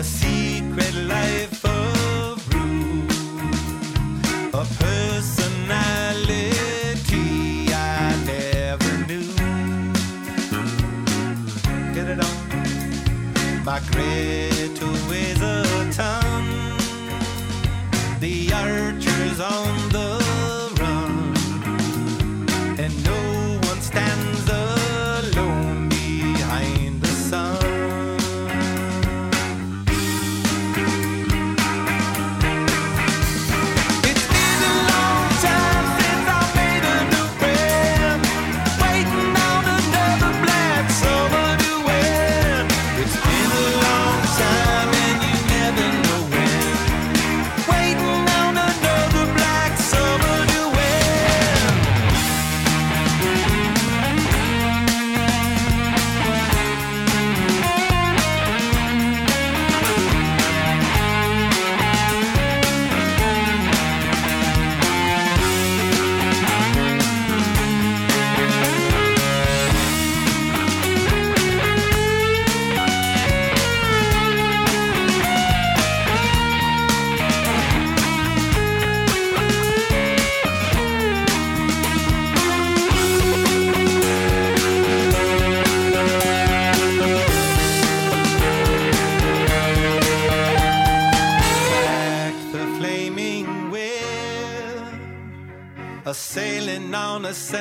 The secret life of Rue. A personality I never knew. Get it on. red to weighs a ton. The archers on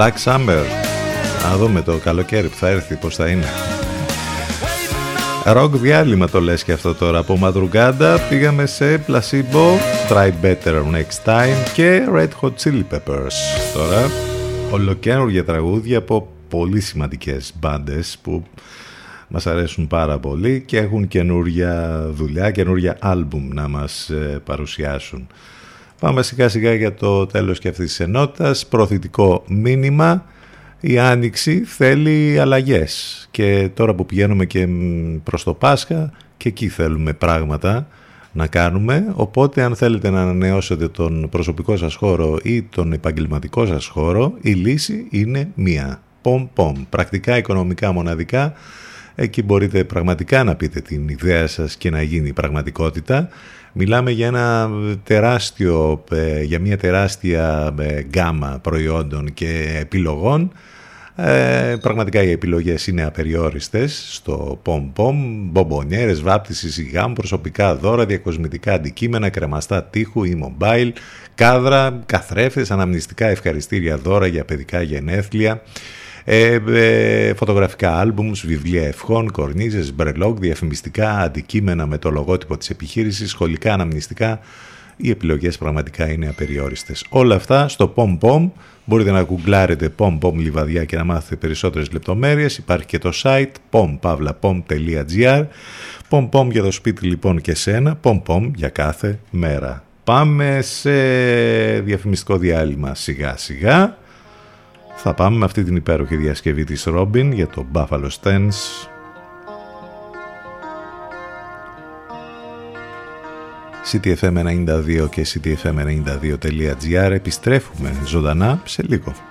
Black Summer. Να δούμε το καλοκαίρι που θα έρθει πώς θα είναι. waiting on Ροκ διάλειμμα το λες και αυτό τώρα από Madrugada πήγαμε σε Placebo, Try Better Next Time και Red Hot Chili Peppers. Τώρα ολοκένουργια τραγούδια από πολύ σημαντικές μπάντες που μας αρέσουν πάρα πολύ και έχουν καινούρια δουλειά, καινούρια άλμπουμ να μας ε, παρουσιάσουν. Πάμε σιγά σιγά για το τέλος και αυτής της ενότητας. Προθητικό μήνυμα. Η Άνοιξη θέλει αλλαγές και τώρα που πηγαίνουμε και μ, προς το Πάσχα και εκεί θέλουμε πράγματα να κάνουμε. Οπότε αν θέλετε να ανανεώσετε τον προσωπικό σας χώρο ή τον επαγγελματικό σας χώρο, η λύση είναι μία. Πομ πομ. Πρακτικά, οικονομικά, μοναδικά. Εκεί μπορείτε πραγματικά να πείτε την ιδέα σας και να γίνει πραγματικότητα. Μιλάμε για ένα τεράστιο, ε, για μια τεράστια ε, γκάμα προϊόντων και επιλογών. Ε, πραγματικά οι επιλογές είναι απεριόριστες στο POM-POM, μπομπονιέρες, βάπτισης σιγάμ, προσωπικά δώρα, διακοσμητικά αντικείμενα, κρεμαστά τείχου ή mobile, κάδρα, καθρέφτες, αναμνηστικά ευχαριστήρια δώρα για παιδικά γενέθλια, ε, ε, φωτογραφικά άλμπουμς, βιβλία ευχών, κορνίζες, μπρελόγκ, διαφημιστικά αντικείμενα με το λογότυπο της επιχείρησης, σχολικά αναμνηστικά, οι επιλογές πραγματικά είναι απεριόριστες. Όλα αυτά στο POM-POM, μπορείτε να γκουγκλάρετε POM-POM Λιβαδιά και να μάθετε περισσότερες λεπτομέρειες. Υπάρχει και το site pompavlapom.gr POM-POM για το σπίτι λοιπόν και σένα, POM-POM για κάθε μέρα. Πάμε σε διαφημιστικό διάλειμμα σιγά σιγά. Θα πάμε με αυτή την υπέροχη διασκευή της Robin για το Buffalo Stance. CTFM92 και CTFM92.gr επιστρέφουμε ζωντανά σε λίγο.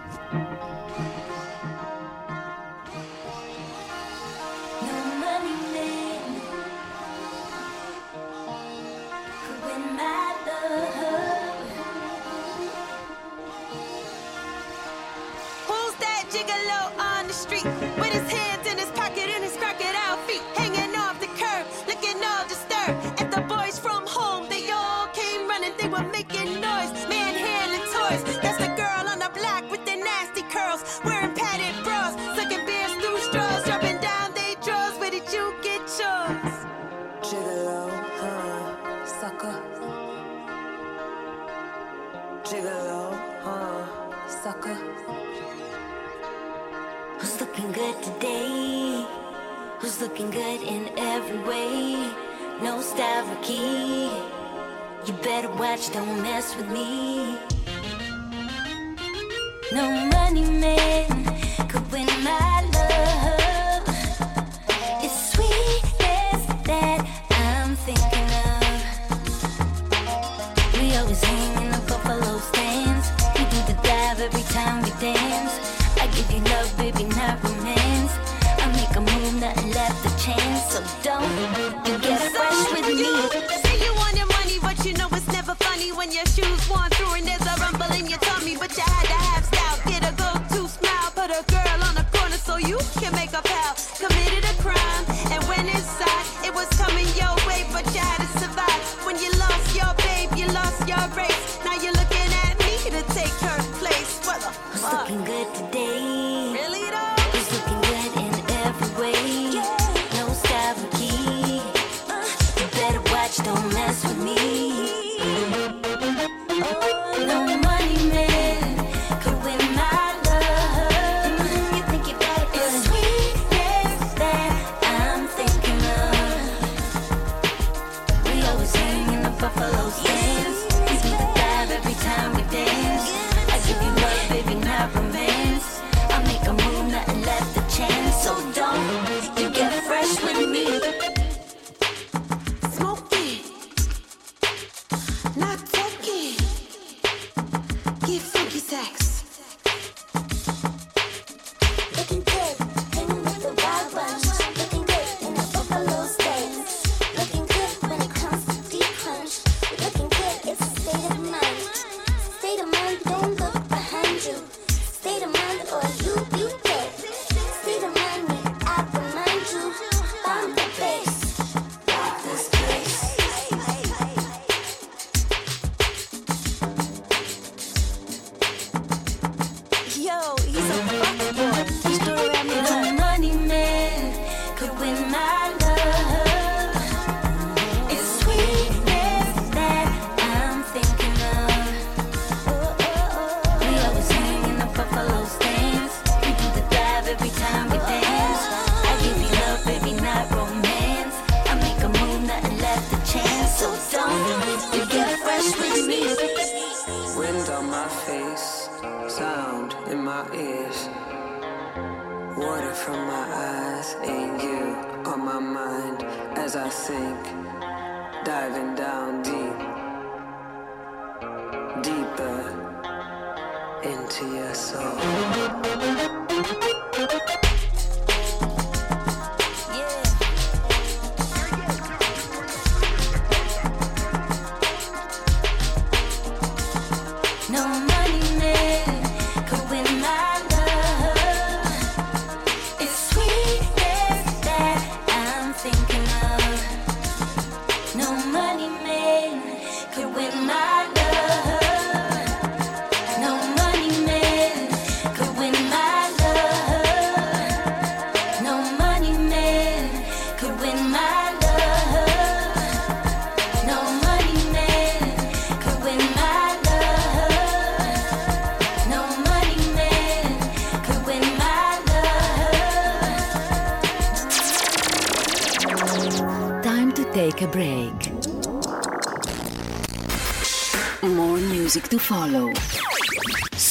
Not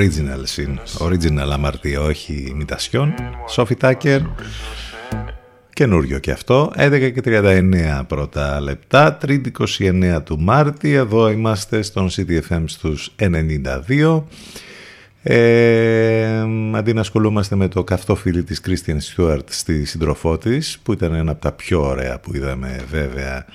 Original συν. Original αμαρτία, όχι ημιτασιών. Σόφι Τάκερ. Καινούριο και αυτό. 11 και 39 πρώτα λεπτά. 3η 29 του Μάρτη. Εδώ είμαστε στον CTFM στους 92. Ε, αντί να ασχολούμαστε με το καυτό φίλι της Christian Stewart στη σύντροφό της που ήταν ένα από τα πιο ωραία που είδαμε βέβαια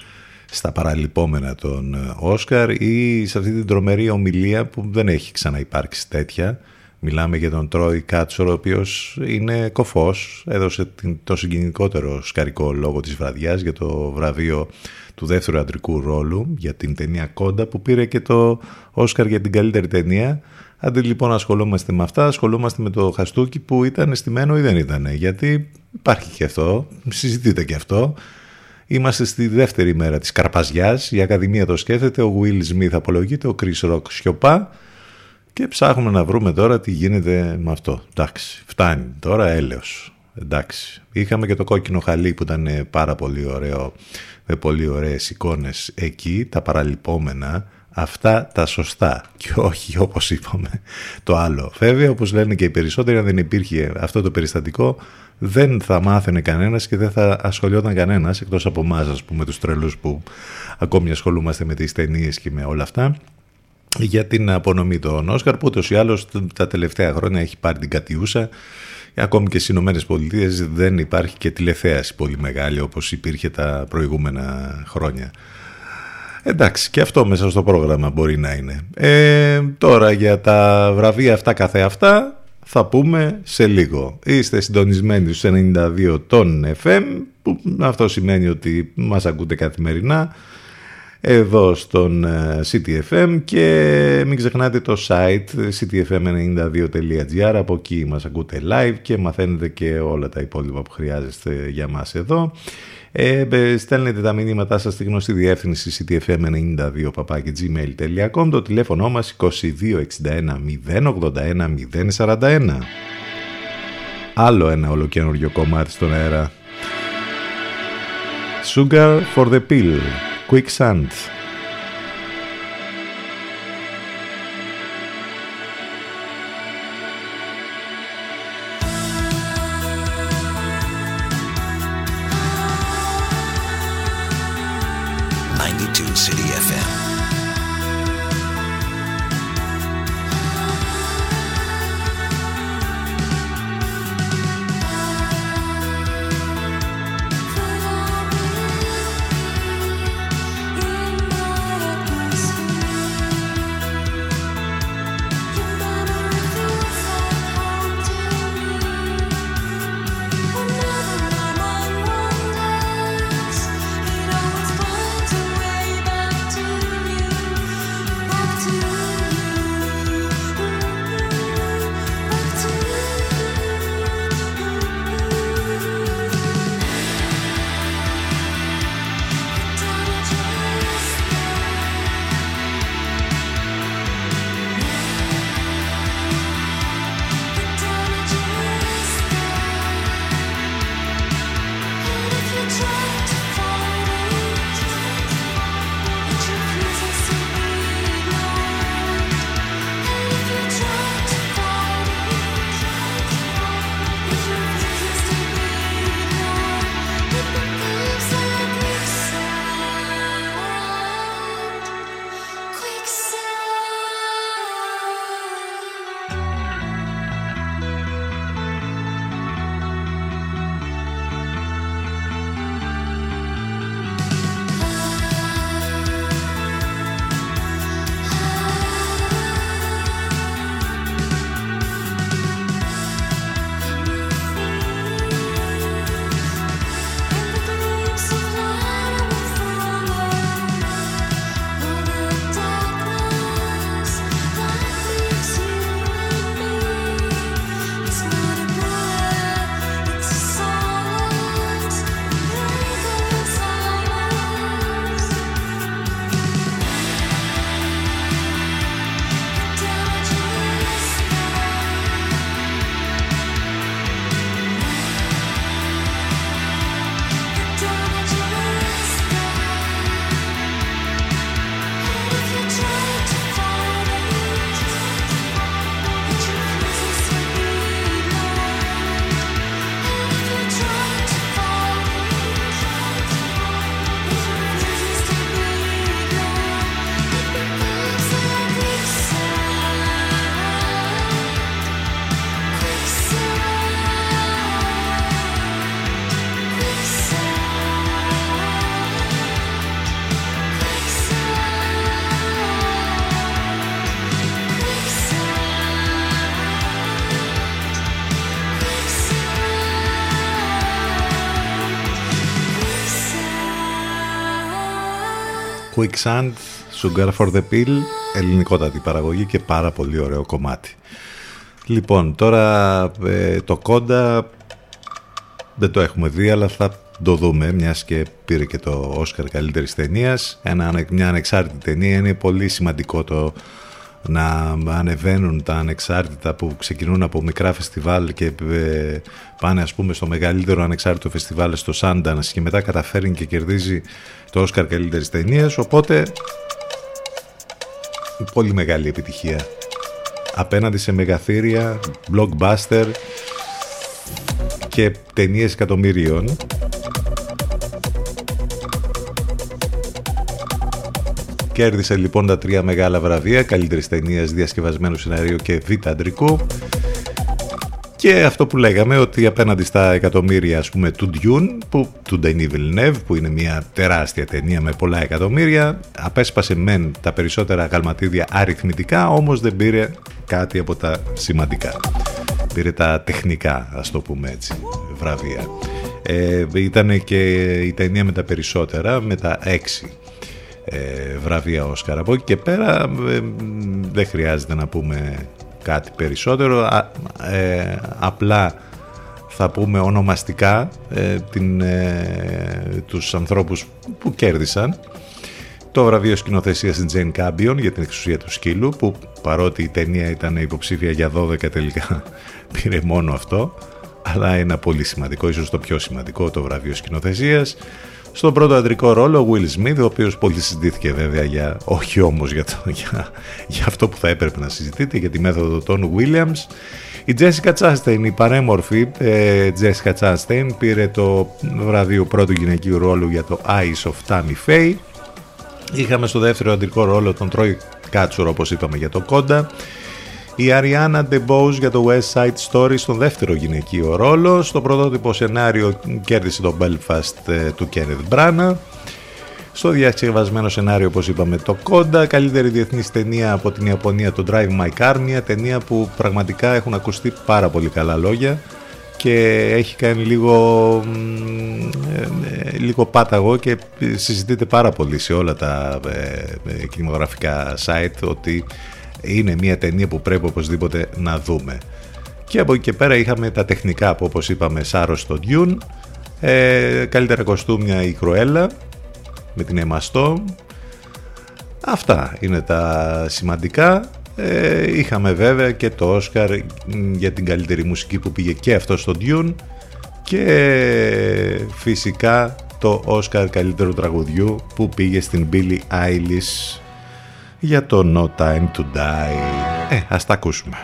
στα παραλυπόμενα των Όσκαρ ή σε αυτή την τρομερή ομιλία που δεν έχει ξαναυπάρξει τέτοια μιλάμε για τον Τρόι Κάτσορ ο οποίος είναι κοφός έδωσε την, το συγκινητικότερο σκαρικό λόγο της βραδιάς για το βραβείο του δεύτερου αντρικού ρόλου για την ταινία Κόντα που πήρε και το Όσκαρ για την καλύτερη ταινία Αντί λοιπόν να ασχολούμαστε με αυτά, ασχολούμαστε με το χαστούκι που ήταν αισθημένο ή δεν ήταν. Γιατί υπάρχει και αυτό, συζητείτε και αυτό. Είμαστε στη δεύτερη μέρα της Καρπαζιάς, η Ακαδημία το σκέφτεται, ο Will Smith απολογείται, ο Chris Rock σιωπά και ψάχνουμε να βρούμε τώρα τι γίνεται με αυτό. Εντάξει, φτάνει τώρα έλεος. Εντάξει, είχαμε και το κόκκινο χαλί που ήταν πάρα πολύ ωραίο, με πολύ ωραίες εικόνες εκεί, τα παραλυπόμενα, αυτά τα σωστά και όχι όπως είπαμε το άλλο. Βέβαια όπως λένε και οι περισσότεροι αν δεν υπήρχε αυτό το περιστατικό δεν θα μάθαινε κανένας και δεν θα ασχολιόταν κανένας εκτός από εμάς, ας πούμε τους τρελούς που ακόμη ασχολούμαστε με τις ταινίες και με όλα αυτά για την απονομή των Όσκαρ που ούτως ή άλλως τα τελευταία χρόνια έχει πάρει την κατιούσα ακόμη και στις Ηνωμένες Πολιτείες δεν υπάρχει και τηλεθέαση πολύ μεγάλη όπως υπήρχε τα προηγούμενα χρόνια. Εντάξει, και αυτό μέσα στο πρόγραμμα μπορεί να είναι. Ε, τώρα για τα βραβεία αυτά καθε αυτά θα πούμε σε λίγο. Είστε συντονισμένοι στους 92 των FM, που αυτό σημαίνει ότι μας ακούτε καθημερινά εδώ στον ε, CTFM και μην ξεχνάτε το site ctfm92.gr από εκεί μας ακούτε live και μαθαίνετε και όλα τα υπόλοιπα που χρειάζεστε για μας εδώ. Ε, στέλνετε τα μηνύματά σας στη γνωστή διεύθυνση ctfm92 gmail.com το τηλέφωνο μας 2261 081 041 Άλλο ένα ολοκένουργιο κομμάτι στον αέρα. Sugar for the Pill Quicksand Quicksand, Sugar for the Pill, ελληνικότατη παραγωγή και πάρα πολύ ωραίο κομμάτι. Λοιπόν, τώρα ε, το κόντα δεν το έχουμε δει, αλλά θα το δούμε, μιας και πήρε και το Όσκαρ καλύτερης ταινίας. Ένα, μια ανεξάρτητη ταινία είναι πολύ σημαντικό το να ανεβαίνουν τα ανεξάρτητα που ξεκινούν από μικρά φεστιβάλ και ε, πάνε ας πούμε στο μεγαλύτερο ανεξάρτητο φεστιβάλ στο Sundance και μετά καταφέρει και κερδίζει το Όσκαρ καλύτερης ταινίας. Οπότε πολύ μεγάλη επιτυχία. Απέναντι σε μεγαθύρια, blockbuster και ταινίες εκατομμύριων Κέρδισε λοιπόν τα τρία μεγάλα βραβεία, καλύτερη ταινία, διασκευασμένου σενάριου και β' αντρικού. Και αυτό που λέγαμε ότι απέναντι στα εκατομμύρια ας πούμε του Dune, που, του Denis Villeneuve, που είναι μια τεράστια ταινία με πολλά εκατομμύρια, απέσπασε μεν τα περισσότερα γαλματίδια αριθμητικά, όμως δεν πήρε κάτι από τα σημαντικά. Πήρε τα τεχνικά, ας το πούμε έτσι, βραβεία. Ε, ήταν και η ταινία με τα περισσότερα, με τα έξι ε, βραβεία Όσκαρ. Από εκεί και πέρα ε, δεν χρειάζεται να πούμε κάτι περισσότερο. Α, ε, απλά θα πούμε ονομαστικά ε, την, ε, τους ανθρώπους που κέρδισαν το βραβείο σκηνοθεσίας στην Τζέιν Κάμπιον για την εξουσία του σκύλου που παρότι η ταινία ήταν υποψήφια για 12 τελικά πήρε μόνο αυτό αλλά ένα πολύ σημαντικό, ίσως το πιο σημαντικό το βραβείο σκηνοθεσίας στον πρώτο αντρικό ρόλο ο Will Smith, ο οποίος πολύ συζητήθηκε βέβαια για, όχι όμως για, το, για, για αυτό που θα έπρεπε να συζητείτε, για τη μέθοδο των Williams. Η Jessica Chastain, η παρέμορφη ε, Jessica Chastain, πήρε το βραβείο πρώτου γυναικείου ρόλου για το Eyes of Tammy Faye. Είχαμε στο δεύτερο αντρικό ρόλο τον Troy Κάτσουρο, όπως είπαμε, για το Κόντα. Η Ariana DeBose για το West Side Story στον δεύτερο γυναικείο ρόλο. Στο πρωτότυπο σενάριο κέρδισε το Belfast ε, του Kenneth Branagh. Στο διασκευασμένο σενάριο, όπως είπαμε, το Κόντα. Καλύτερη διεθνής ταινία από την Ιαπωνία, το Drive My Car. Μια ταινία που πραγματικά έχουν ακουστεί πάρα πολύ καλά λόγια και έχει κάνει λίγο, ε, λίγο πάταγο και συζητείται πάρα πολύ σε όλα τα ε, κινηματογραφικά site ότι είναι μια ταινία που πρέπει οπωσδήποτε να δούμε. Και από εκεί και πέρα είχαμε τα τεχνικά που όπως είπαμε Σάρος στο Dune, ε, καλύτερα κοστούμια η Κρουέλα με την Εμαστό. Αυτά είναι τα σημαντικά. Ε, είχαμε βέβαια και το Όσκαρ για την καλύτερη μουσική που πήγε και αυτό στο Dune και φυσικά το Όσκαρ καλύτερου τραγουδιού που πήγε στην Billie Eilish για το No Time to Die. Ε, ας τα ακούσουμε.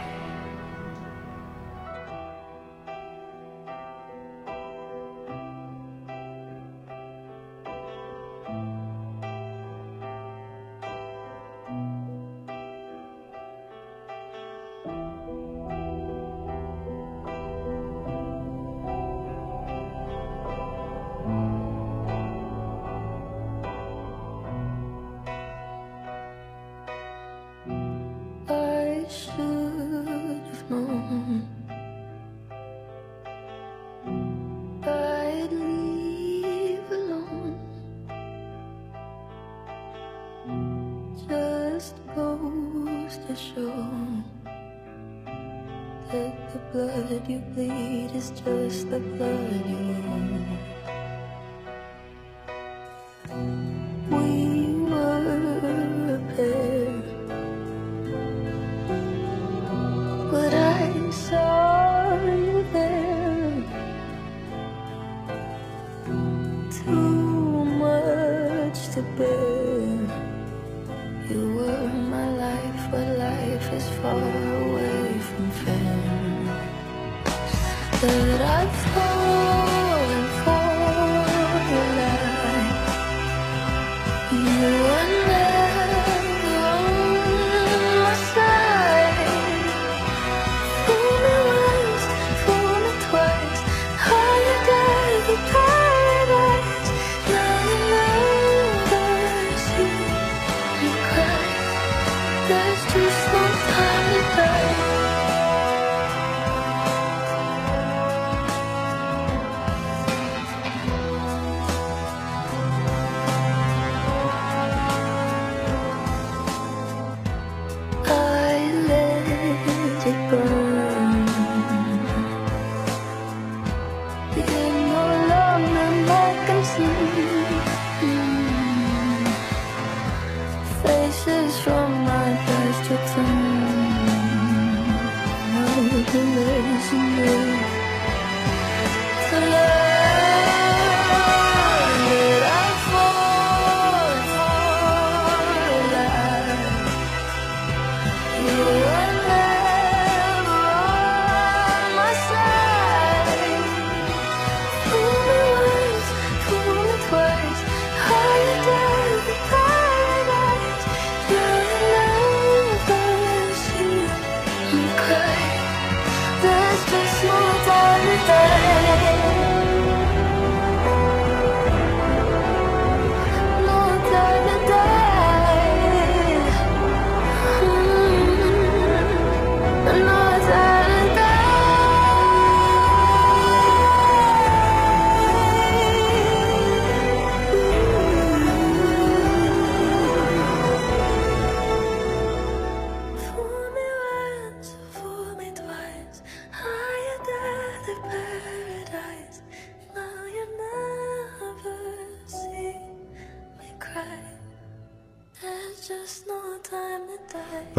Is from my past to come. I'll be.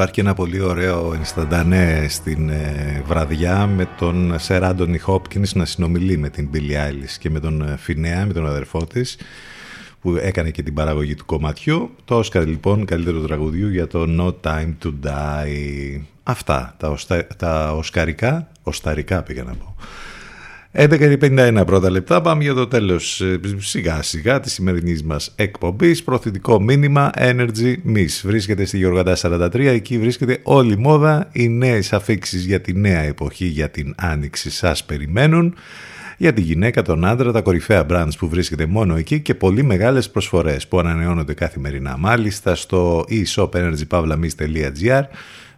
Υπάρχει και ένα πολύ ωραίο ενσταντανέ στην ε, βραδιά με τον Σερ Άντωνι Χόπκινς να συνομιλεί με την Billie Eilish και με τον ε, Φινέα, με τον αδερφό της που έκανε και την παραγωγή του κομματιού. Το Όσκαρ λοιπόν καλύτερο τραγουδιού για το No Time to Die. Αυτά τα, οστα... τα οσκαρικά, οσταρικά πήγα να πω. 11.51 πρώτα λεπτά. Πάμε για το τέλος ε, σιγά σιγά της σημερινής μας εκπομπής. Προθετικό μήνυμα Energy Miss. Βρίσκεται στη Γεωργαντά 43 εκεί βρίσκεται όλη η μόδα. Οι νέες αφήξεις για τη νέα εποχή για την άνοιξη σας περιμένουν. Για τη γυναίκα, τον άντρα, τα κορυφαία brands που βρίσκεται μόνο εκεί και πολύ μεγάλες προσφορές που ανανεώνονται καθημερινά. Μάλιστα στο e-shopenergypavlamis.gr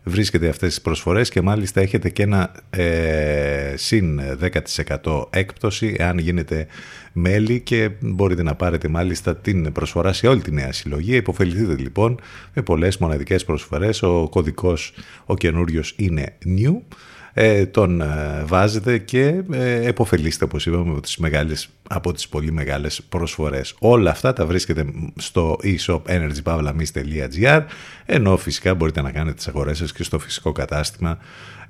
βρίσκεται αυτές τις προσφορές και μάλιστα έχετε και ένα ε, συν 10% έκπτωση εάν γίνετε μέλη και μπορείτε να πάρετε μάλιστα την προσφορά σε όλη τη νέα συλλογή. Υποφεληθείτε λοιπόν με πολλές μοναδικές προσφορές. Ο κωδικός ο καινούριος είναι new ε, τον ε, βάζετε και ε, εποφελείστε όπως είπαμε από τις, μεγάλες, από τις πολύ μεγάλες προσφορές. Όλα αυτά τα βρίσκεται στο e-shop energypavlamis.gr ενώ φυσικά μπορείτε να κάνετε τις αγορές σας και στο φυσικό κατάστημα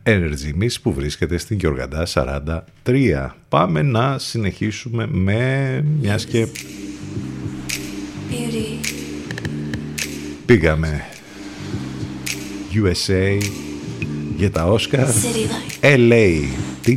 Energy Miss που βρίσκεται στην Γιοργαντά 43. Πάμε να συνεχίσουμε με μιας και πήγαμε USA για τα Όσκα, LA, τι.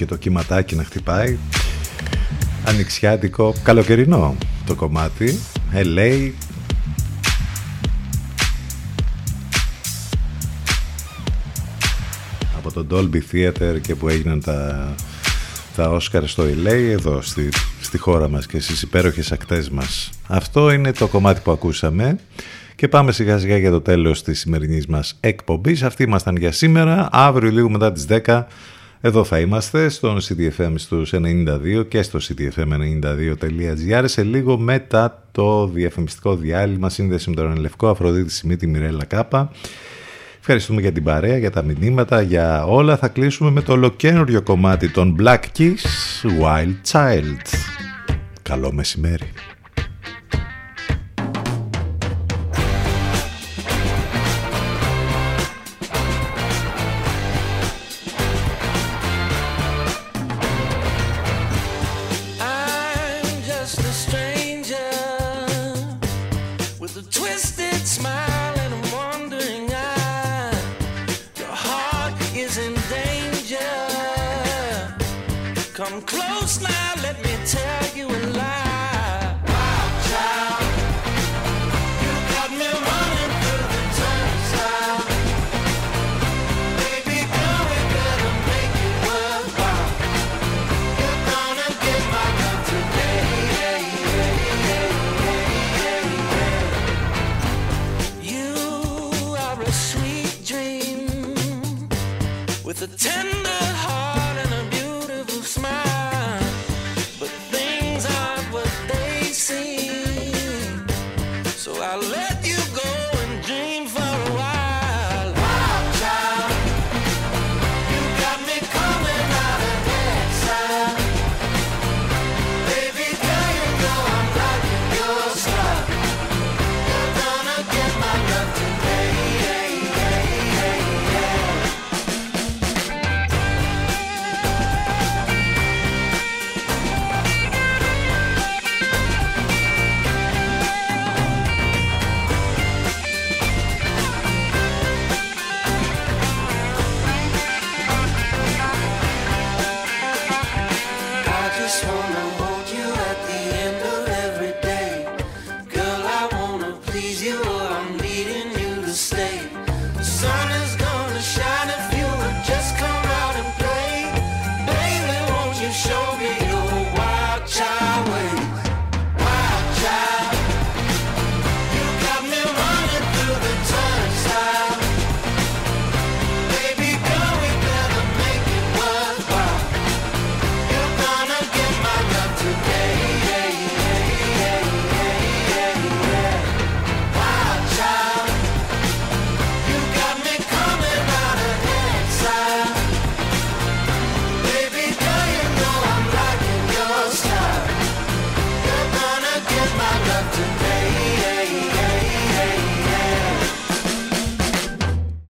Και το κυματάκι να χτυπάει. Ανοιξιάτικο, καλοκαιρινό το κομμάτι. LA, από το Dolby Theater και που έγιναν τα, τα Oscar στο LA εδώ στη, στη χώρα μας και στις υπέροχες ακτές μας. Αυτό είναι το κομμάτι που ακούσαμε και πάμε σιγά σιγά για το τέλος της σημερινής μας εκπομπής. Αυτοί ήμασταν για σήμερα, αύριο λίγο μετά τις 10 εδώ θα είμαστε στον CDFM στους 92 και στο cdfm92.gr σε λίγο μετά το διαφημιστικό διάλειμμα σύνδεση με τον Ελευκό Αφροδίτη Σιμίτη Μιρέλα Κάπα. Ευχαριστούμε για την παρέα, για τα μηνύματα, για όλα. Θα κλείσουμε με το ολοκένουργιο κομμάτι των Black Keys, Wild Child. Καλό μεσημέρι.